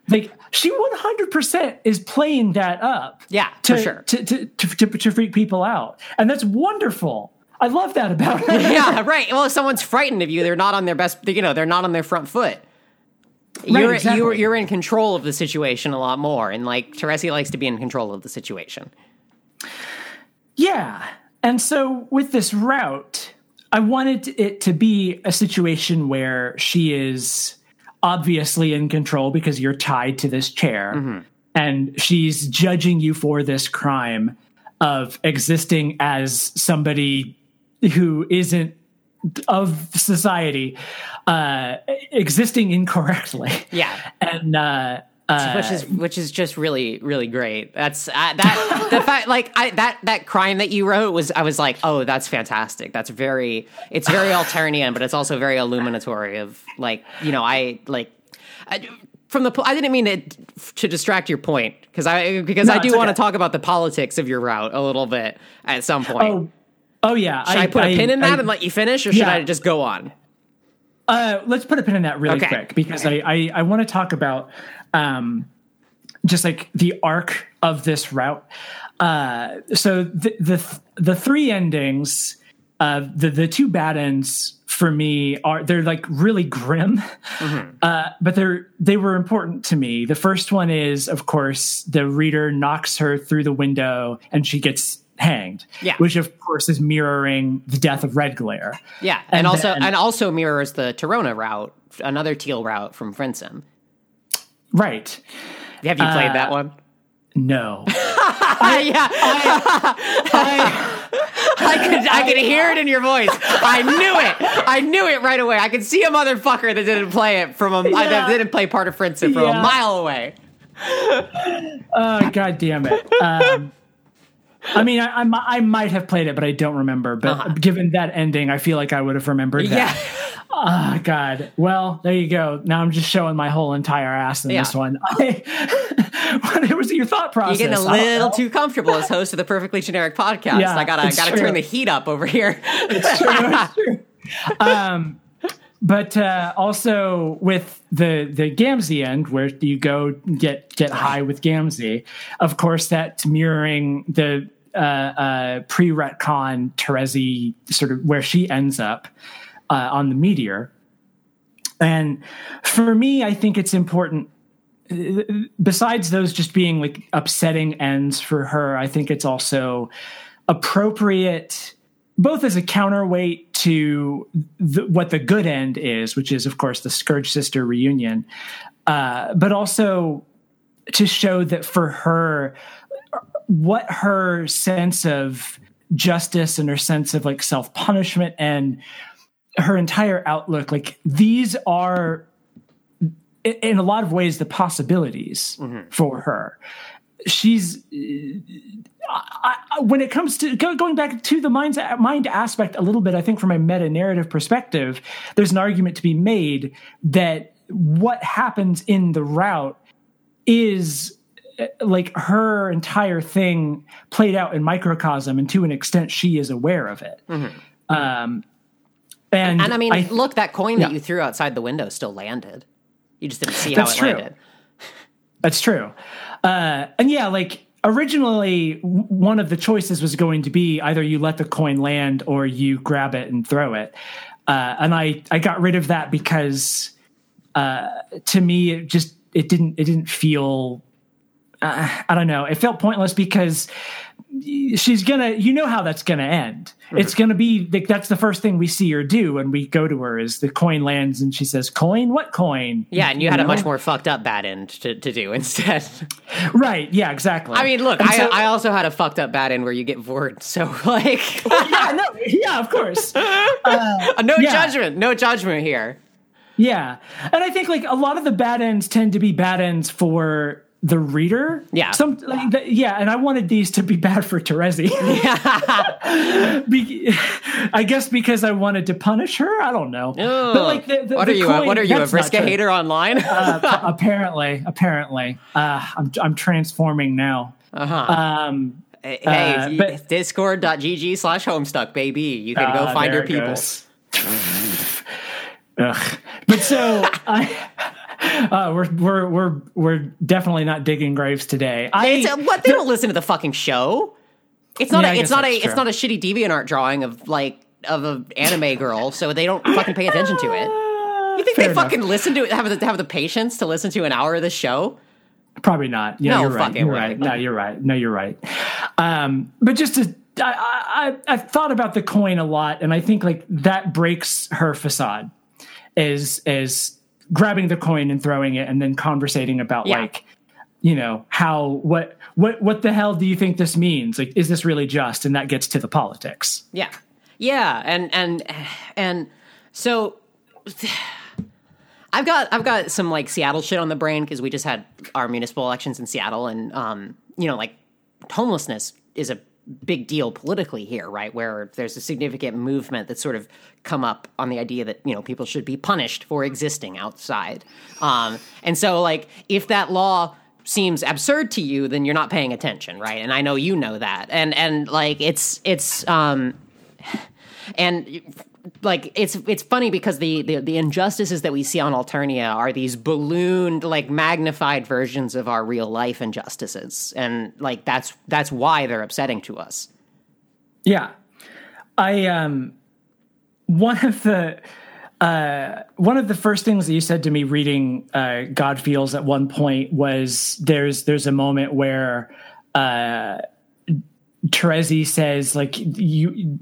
like she 100% is playing that up yeah, to, for sure. to, to, to, to, to freak people out. And that's wonderful i love that about her yeah, right. Well, if someone's frightened of you, they're not on their best. You know, they're not on their front foot. You're exactly. you're you're in control of the situation a lot more, and like Terezi likes to be in control of the situation. yeah and so with this route i wanted it to be a situation where she is obviously in control because you're tied to this chair mm-hmm. and she's judging you for this crime of existing as somebody who isn't of society uh existing incorrectly Yeah. and uh uh, which is which is just really really great. That's uh, that the fact like I that that crime that you wrote was I was like oh that's fantastic. That's very it's very Alternian, but it's also very illuminatory of like you know I like. I, from the, I didn't mean to, to distract your point because I because No, I do want to okay. talk about the politics of your route a little bit at some point. oh oh yeah should I, put a pin in that I- and let you finish, or should Yeah. I just go on? Uh, let's put a pin in that really Okay. quick because I I, I want to talk about um, just like the arc of this route. Uh, so the the the three endings, uh, the the two bad ends for me are they're like really grim, uh, but they're they were important to me. The first one is of course the reader knocks her through the window and she gets hanged, Yeah. which of course is mirroring the death of Redglare. Yeah, and, And also then- and also mirrors the Tirona route, another teal route from Friendsim. Right. Have you played Uh, that one? No. yeah, I could I could hear it in your voice. I knew it. I knew it right away. I could see a motherfucker that didn't play it from a uh, that didn't play part of Friendsim from a mile away. Oh god damn it. Um, I mean, I, I, I might have played it, but I don't remember. But given that ending, I feel like I would have remembered Uh-huh. Yeah, that. Oh god. Well, there you go. Now I'm just showing my whole entire ass in this Yeah. one. what was your thought process? you're getting a little too comfortable as host of the perfectly generic podcast. Yeah, I gotta gotta true. turn the heat up over here. It's true, it's true. Um, but uh, also with the the Gamzee end, where you go get get high with Gamzee, of course that's mirroring the uh, uh, pre retcon Terezi sort of where she ends up. uh, on the meteor. And for me, I think it's important. Besides those just being like upsetting ends for her, I think it's also appropriate both as a counterweight to the, what the good end is, which is, of course, the Scourge Sister reunion, uh, but also to show that for her, what her sense of justice and her sense of like self punishment and her entire outlook, like these are in a lot of ways the possibilities mm-hmm. for her. She's I, I, when it comes to going back to the mind, mind aspect a little bit, I think from a meta narrative perspective, there's an argument to be made that what happens in the route is uh, like her entire thing played out in microcosm, and to an extent, she is aware of it. Mm-hmm. Um, and, and I mean, I, look, that coin yeah. that you threw outside the window still landed. You just didn't see That's how it true. landed. That's true. Uh, and yeah, like originally one of the choices was going to be either you let the coin land or you grab it and throw it uh, and i i got rid of that because uh, to me it just it didn't it didn't feel uh, i don't know. It felt pointless because she's gonna you know how that's gonna end. Mm-hmm. it's gonna be like that's the first thing we see her do when we go to her is the coin lands and she says coin? What coin? Yeah and you, you had know? a much more fucked up bad end to, to do instead. Right. Yeah exactly. I mean look I, so, I also had a fucked up bad end where you get vored so like yeah no yeah of course. Uh, no yeah. judgment no judgment here. Yeah. And i think like a lot of the bad ends tend to be bad ends for the reader. Yeah. Some like the, yeah, and I wanted these to be bad for Terezi. be, I guess because I wanted to punish her. I don't know. Ooh. But like the, the, what are you? Coin, what are you? A Vriska hater online? uh, apparently, apparently, uh, I'm I'm transforming now. Uh-huh. Um, hey, uh, but, discord.gg slash homestuck baby you can go ah, find your people Ugh. but so i uh, we're we're we're we're definitely not digging graves today. I what they don't listen to the fucking show. It's not yeah, a, it's not a true. it's not a shitty deviant art drawing of like of an anime girl, so they don't fucking pay attention to it. You think Fair they enough. fucking listen to it? Have the have the patience to listen to an hour of the show? Probably not. Yeah, no, you're right. You're right. No, you're right. No, you're right. Um, but just to I, I I thought about the coin a lot, and I think like that breaks her facade. Is is grabbing the coin and throwing it and then conversating about yeah. like you know how what what what the hell do you think this means? Like is this really just? And that gets to the politics. Yeah. Yeah. And and and so i've got i've got some like seattle shit on the brain because we just had our municipal elections in seattle and um you know like homelessness is a big deal politically here, right? Where there's a significant movement that's sort of come up on the idea that you know people should be punished for existing outside, um, and so like if that law seems absurd to you, then you're not paying attention, right? And I know you know that, and and like it's it's um, and like it's it's funny because the, the the injustices that we see on Alternia are these ballooned like magnified versions of our real life injustices. And like that's that's why they're upsetting to us. Yeah. I um one of the uh, one of the first things that you said to me reading uh, God Feels at one point was there's there's a moment where uh, Terezi says like you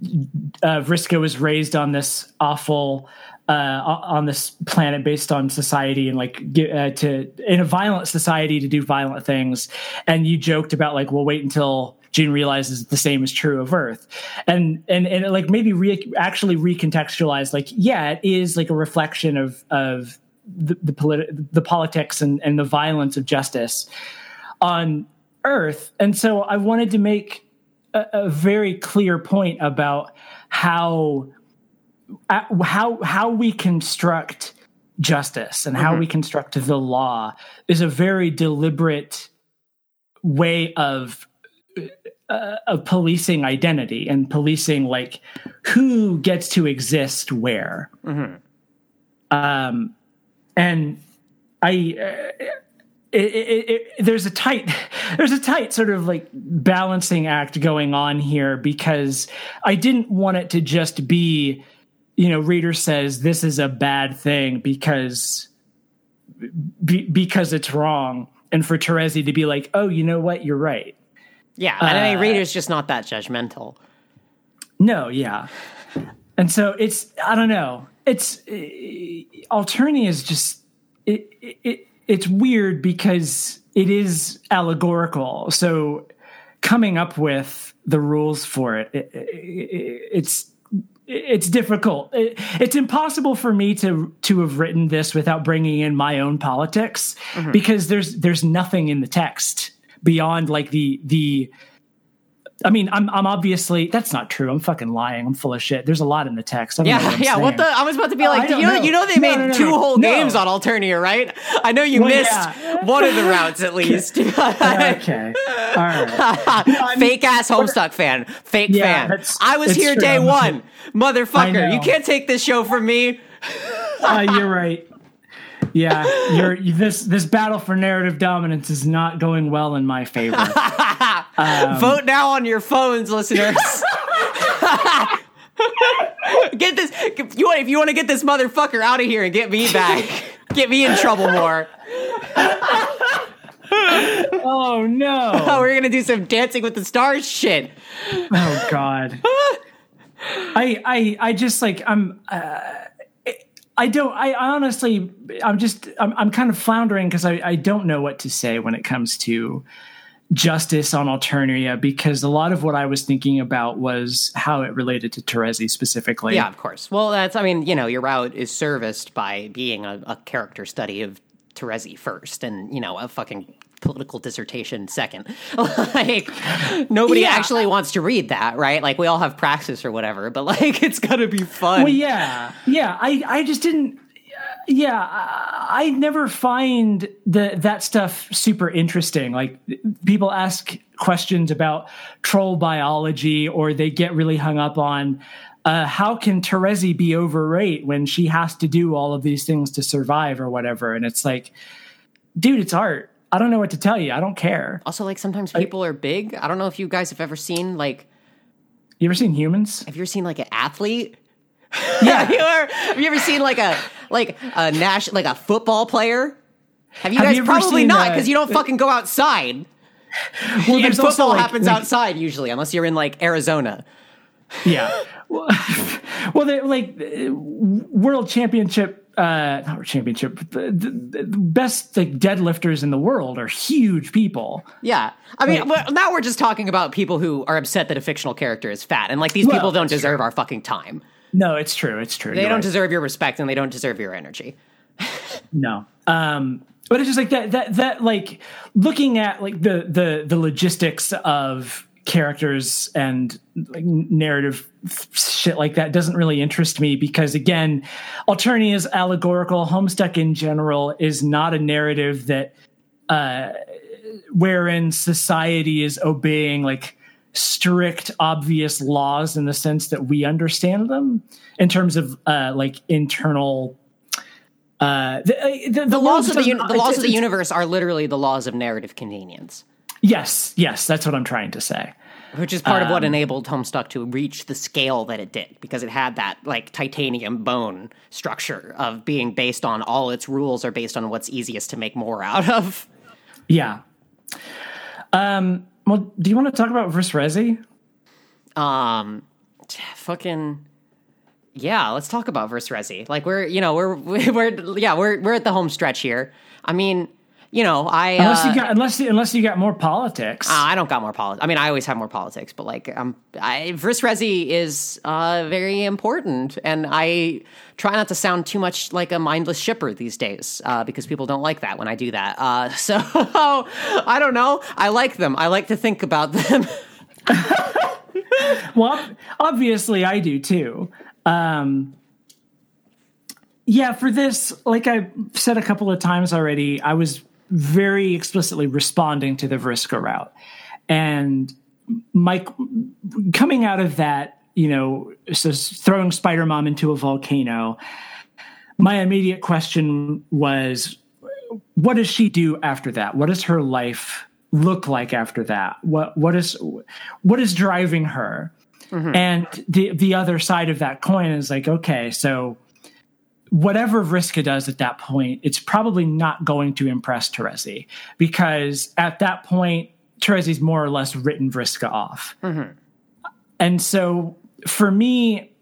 uh, Vriska was raised on this awful uh, on this planet based on society and like uh, to in a violent society to do violent things. And you joked about like we'll wait until June realizes the same is true of Earth, and and and it, like maybe re- actually recontextualize like yeah, it is like a reflection of of the the, politi- the politics and and the violence of justice on Earth, and so I wanted to make a, a very clear point about how how how we construct justice and how mm-hmm. we construct the law is a very deliberate way of uh, of policing identity and policing like who gets to exist where mm-hmm. um and i uh, it, it, it, there's a tight there's a tight sort of like balancing act going on here because I didn't want it to just be you know, reader says this is a bad thing because be, because it's wrong, and for Terezi to be like, oh, you know what, you're right. Yeah, and I mean, uh, reader's just not that judgmental. No, yeah, and so it's I don't know. It's uh, Alternia is just it, it it's weird because it is allegorical. So coming up with the rules for it, it, it it's it's difficult. It's impossible for me to to have written this without bringing in my own politics mm-hmm. because there's there's nothing in the text beyond like the the I mean, I'm I'm obviously that's not true. I'm fucking lying. I'm full of shit. There's a lot in the text. yeah, what yeah. Saying. What the? I was about to be like, you know, know, you know, they no, made no, no, two whole games on Alternia, right? I know you well, missed yeah. one of the routes at least. okay, all right. Fake ass Homestuck fan, fake yeah, fan. I was here true. day one, motherfucker. You can't take this show from me. uh, you're right. Yeah, you're this this battle for narrative dominance is not going well in my favor. Um, Vote now on your phones, listeners. get this. You want if you want to get this motherfucker out of here and get me back, get me in trouble more. oh no! Oh, we're gonna do some Dancing with the Stars shit. Oh god. I I I just like I'm. Uh, I don't. I honestly, I'm just. I'm. I'm kind of floundering because I. I don't know what to say when it comes to justice on Alternia because a lot of what I was thinking about was how it related to Terezi specifically. Yeah, of course. Well, that's, I mean, you know, your route is serviced by being a, a character study of Terezi first and, you know, a fucking political dissertation second. like nobody yeah. actually wants to read that, right? Like we all have praxis or whatever, but like it's gonna be fun. Well, yeah, yeah. I I just didn't yeah, I never find the that stuff super interesting. Like people ask questions about troll biology, or they get really hung up on uh, how can Terezi be overweight when she has to do all of these things to survive or whatever. And it's like, dude, it's art. I don't know what to tell you. I don't care. Also, like sometimes people are big. I don't know if you guys have ever seen like. You ever seen humans? Have you ever seen like an athlete? Yeah. have, you ever, have you ever seen like a like a national like a football player? Have you have guys you probably not because you don't fucking go outside. Well, and football like, happens like, outside usually, unless you're in like Arizona. Yeah. well, like world championship, uh, not championship, the, the, best like deadlifters in the world are huge people. Yeah, I mean, like, now we're just talking about people who are upset that a fictional character is fat, and like these well, people don't deserve true. our fucking time. No, it's true. It's true. They You're don't right. deserve your respect and they don't deserve your energy. no. Um, but it's just like that that that like looking at like the the the logistics of characters and like narrative shit like that doesn't really interest me because again Alternia is allegorical homestuck in general is not a narrative that uh wherein society is obeying like strict, obvious laws in the sense that we understand them in terms of uh, like internal. Uh, the, uh, the, the, the laws of the, un- the laws of the universe are literally the laws of narrative convenience. Yes, yes, that's what I'm trying to say. Which is part um, of what um, enabled Homestuck to reach the scale that it did, because it had that like titanium bone structure of being based on all its rules are based on what's easiest to make more out of. Yeah. Um, well, do you want to talk about Vriskrezi? Um, fucking yeah. Let's talk about Vriskrezi. Like we're you know we're we're yeah we're we're at the home stretch here. I mean, you know, I unless uh, you got unless unless you got more politics. Uh, I don't got more politics. I mean, I always have more politics, but like, um, I, Vriskrezi is uh, very important, and I try not to sound too much like a mindless shipper these days uh, because people don't like that when I do that. Uh, so I don't know. I like them. I like to think about them. well, obviously, I do too. Um, yeah, for this, like I said a couple of times already, I was very explicitly responding to the Vriska route. And Mike, coming out of that, you know, so throwing Spider Mom into a volcano, my immediate question was, what does she do after that? What does her life look like after that? What what is what is driving her? Mm-hmm. And the the other side of that coin is like, okay, so whatever Vriska does at that point, it's probably not going to impress Terezi because at that point, Terezi's more or less written Vriska off. Mm-hmm. And so for me,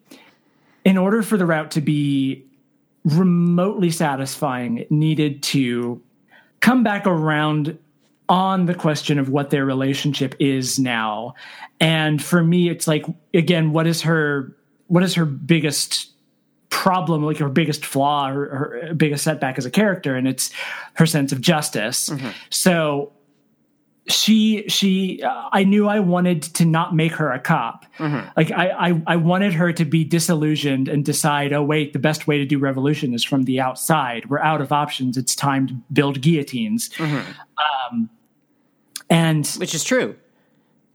in order for the route to be remotely satisfying, it needed to come back around on the question of what their relationship is now. And for me, it's like, again, what is her what is her biggest problem, like her biggest flaw, her, her biggest setback as a character, and it's her sense of justice. So she she uh, I knew I wanted to not make her a cop. Like I, I I wanted her to be disillusioned and decide, oh wait, the best way to do revolution is from the outside. We're out of options. It's time to build guillotines. Um, and Which is true.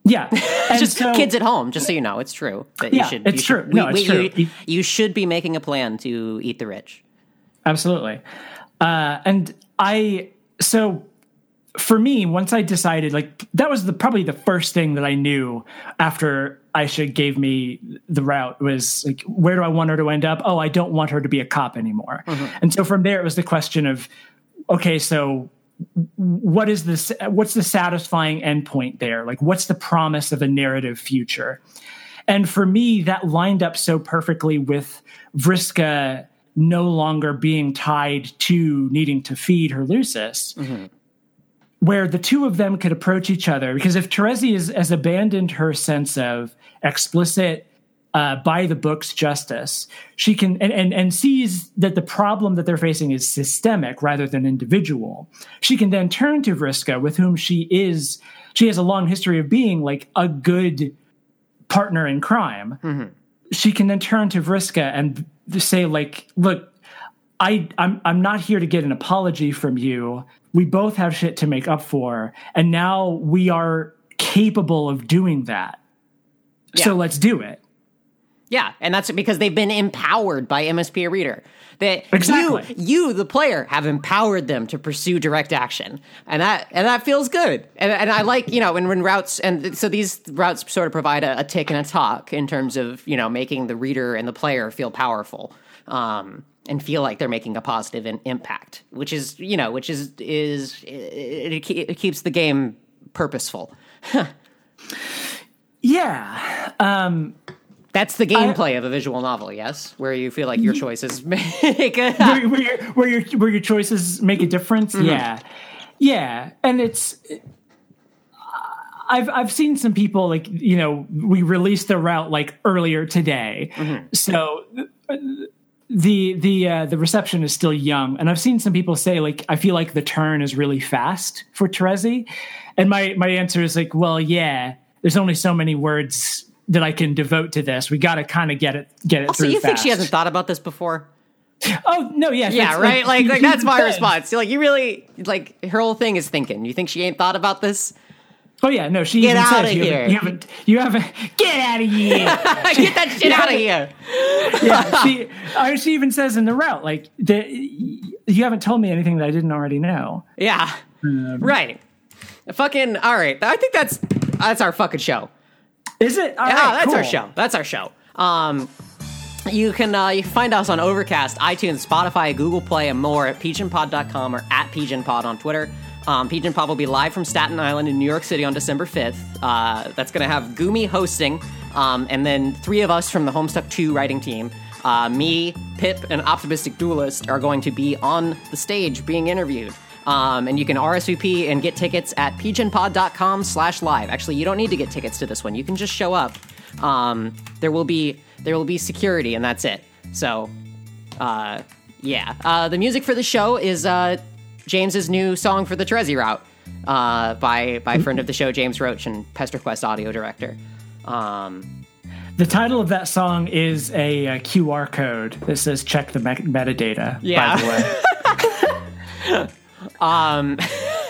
Yeah, and just so- kids at home, just so you know, it's true. That Yeah, you should, it's you should- true. No, it's true. You, you should be making a plan to eat the rich. Absolutely. Uh, and I, so for me, once I decided, like, that was the probably the first thing that I knew after Aisha gave me the route was like, where do I want her to end up? Oh, I don't want her to be a cop anymore. And so from there, it was the question of, okay, so what is this what's the satisfying endpoint there? Like what's the promise of a narrative future? And for me that lined up so perfectly with vriska no longer being tied to needing to feed her lusus mm-hmm. where the two of them could approach each other. Because if terezi has abandoned her sense of explicit uh, by the books justice she can and, and and sees that the problem that they're facing is systemic rather than individual she can then turn to vriska with whom she is she has a long history of being like a good partner in crime she can then turn to vriska and say like look I, I'm I'm not here to get an apology from you. We both have shit to make up for, and now we are capable of doing that. So let's do it. Yeah, and that's because they've been empowered by MSP Reader. That Exactly. you, you, the player, have empowered them to pursue direct action, and that and that feels good. And, and I like you know when when routes and so these routes sort of provide a, a tick and a talk in terms of you know making the reader and the player feel powerful. Um, and feel like they're making a positive in, impact, which is you know, which is is it, it, it keeps the game purposeful. Yeah. Um, That's the gameplay of a visual novel, yes, where you feel like your choices make a where, where, your, where your where your choices make a difference. Yeah, yeah, and it's. I've I've seen some people like you know we released the route like earlier today, so uh, the the uh, the reception is still young, and I've seen some people say like I feel like the turn is really fast for Terezi, and my my answer is like well yeah, there's only so many words that I can devote to this. We got to kind of get it get it Also, through. you think she hasn't thought about this before? Oh no, yeah, Yeah, right. Like, he- like that's my response. Like, you really like her whole thing is thinking. You think she ain't thought about this? Oh yeah, no, she Get says you here. you haven't, you haven't, get out of here. Get that shit out of here. yeah, she, uh, she even says in the route like, the, you haven't told me anything that I didn't already know. Yeah, Um, right. Fucking all right. I think that's that's our fucking show. Is it? All Yeah, right, that's our show. That's our show. Um, you can uh, you can find us on Overcast, iTunes, Spotify, Google Play, and more at pigeonpod.com or at pigeonpod on Twitter. Um, Pigeon Pod will be live from Staten Island in New York City on December 5th. Uh, that's going to have Gumi hosting, um, and then three of us from the Homestuck 2 writing team, uh, me, Pip, and Optimistic Duelist, are going to be on the stage being interviewed. Um, and you can RSVP and get tickets at pigeonpod.com slash live. Actually, you don't need to get tickets to this one. You can just show up. Um, there will be there will be security, and that's it. So, uh, yeah. Uh, the music for the show is uh, James's new song for the Terezi route uh, by by friend of the show James Roach and PesterQuest audio director. Um, The title of that song is a, uh QR code that says "check the me- metadata." Yeah. By the way, Um,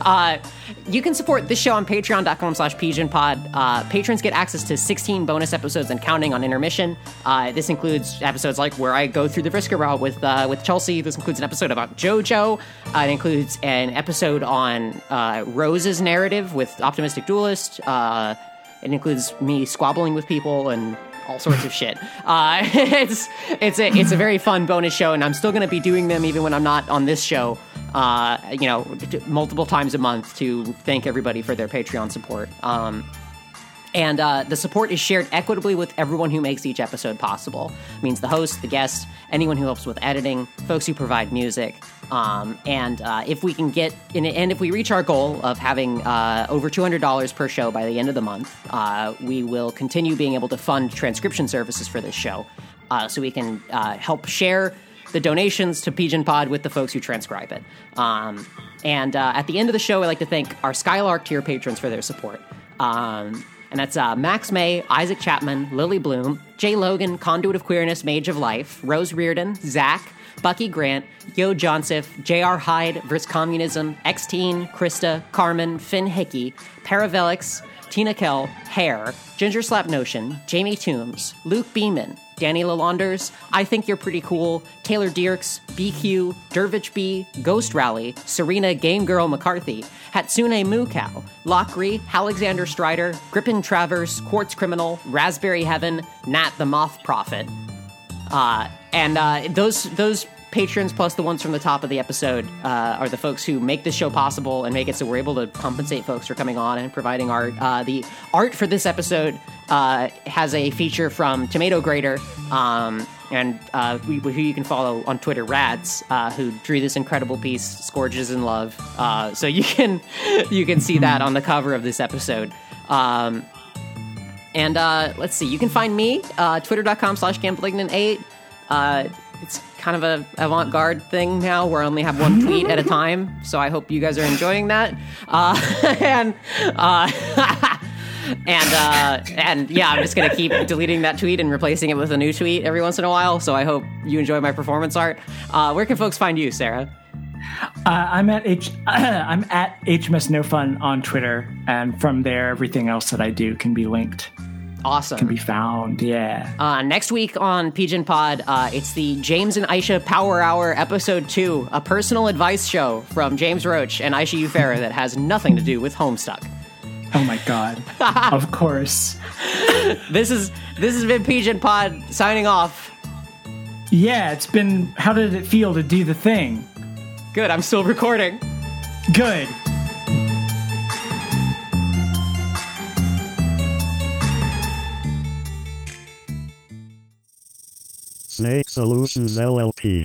uh, you can support this show on patreon.com slash pigeonpod. Uh, patrons get access to 16 bonus episodes and counting on intermission. Uh, this includes episodes like where I go through the Vriska route with, uh, with Chelsea. This includes an episode about JoJo. Uh, it includes an episode on uh, Rose's narrative with Optimistic Duelist. Uh, It includes me squabbling with people and all sorts of shit. Uh, it's it's a it's a very fun bonus show, and I'm still going to be doing them even when I'm not on this show. Uh, you know, multiple times a month to thank everybody for their Patreon support. Um, and uh, the support is shared equitably with everyone who makes each episode possible. It means the host, the guest, anyone who helps with editing, folks who provide music. Um, and uh, if we can get, in, and if we reach our goal of having uh, over $200 per show by the end of the month, uh, we will continue being able to fund transcription services for this show uh, so we can uh, help share the donations to Pigeon Pod with the folks who transcribe it. Um, and at the end of the show, I'd like to thank our Skylark tier patrons for their support. Um, and that's uh, Max May, Isaac Chapman, Lily Bloom, Jay Logan, Conduit of Queerness, Mage of Life, Rose Reardon, Zach, Bucky Grant, Yo Joseph, J.R. Hyde, Verse Communism, X-Teen, Krista, Carmen, Finn Hickey, Paravelix, Tina Kell, Hare, Ginger Slap Notion, Jamie Toombs, Luke Beeman, Danny Lalanders, I Think You're Pretty Cool, Taylor Dierks, BQ, Dervich B, Ghost Rally, Serena Game Girl McCarthy, Hatsune Mucow, Lockery, Alexander Strider, Grippin Travers, Quartz Criminal, Raspberry Heaven, Nat the Moth Prophet. Uh, and uh, those those patrons plus the ones from the top of the episode uh, are the folks who make this show possible and make it so we're able to compensate folks for coming on and providing art. Uh, the art for this episode uh, has a feature from Tomato Grater. Um, and uh, we, who you can follow on Twitter, Rads, uh, who drew this incredible piece, "Scourges in Love." Uh, so you can you can see that on the cover of this episode. Um, and let's see, you can find me twitter.com slash gamblignant8. Uh, it's kind of a avant-garde thing now where I only have one tweet at a time. So I hope you guys are enjoying that. and and uh, and yeah, I'm just gonna keep deleting that tweet and replacing it with a new tweet every once in a while. So I hope you enjoy my performance art. Uh, where can folks find you, Sarah? Uh, I'm at H. I'm at HMS No Fun on Twitter, and from there, everything else that I do can be linked. Awesome. Can be found. Yeah. Uh, next week on Pigeon Pod, uh, it's the James and Aisha Power Hour, Episode Two, a personal advice show from James Roach and Aisha Ufera that has nothing to do with Homestuck. Oh my god. of course. This is this has been Pigeon Pod signing off. Yeah, it's been how did it feel to do the thing? Good, I'm still recording. Good. Snake Solutions LLP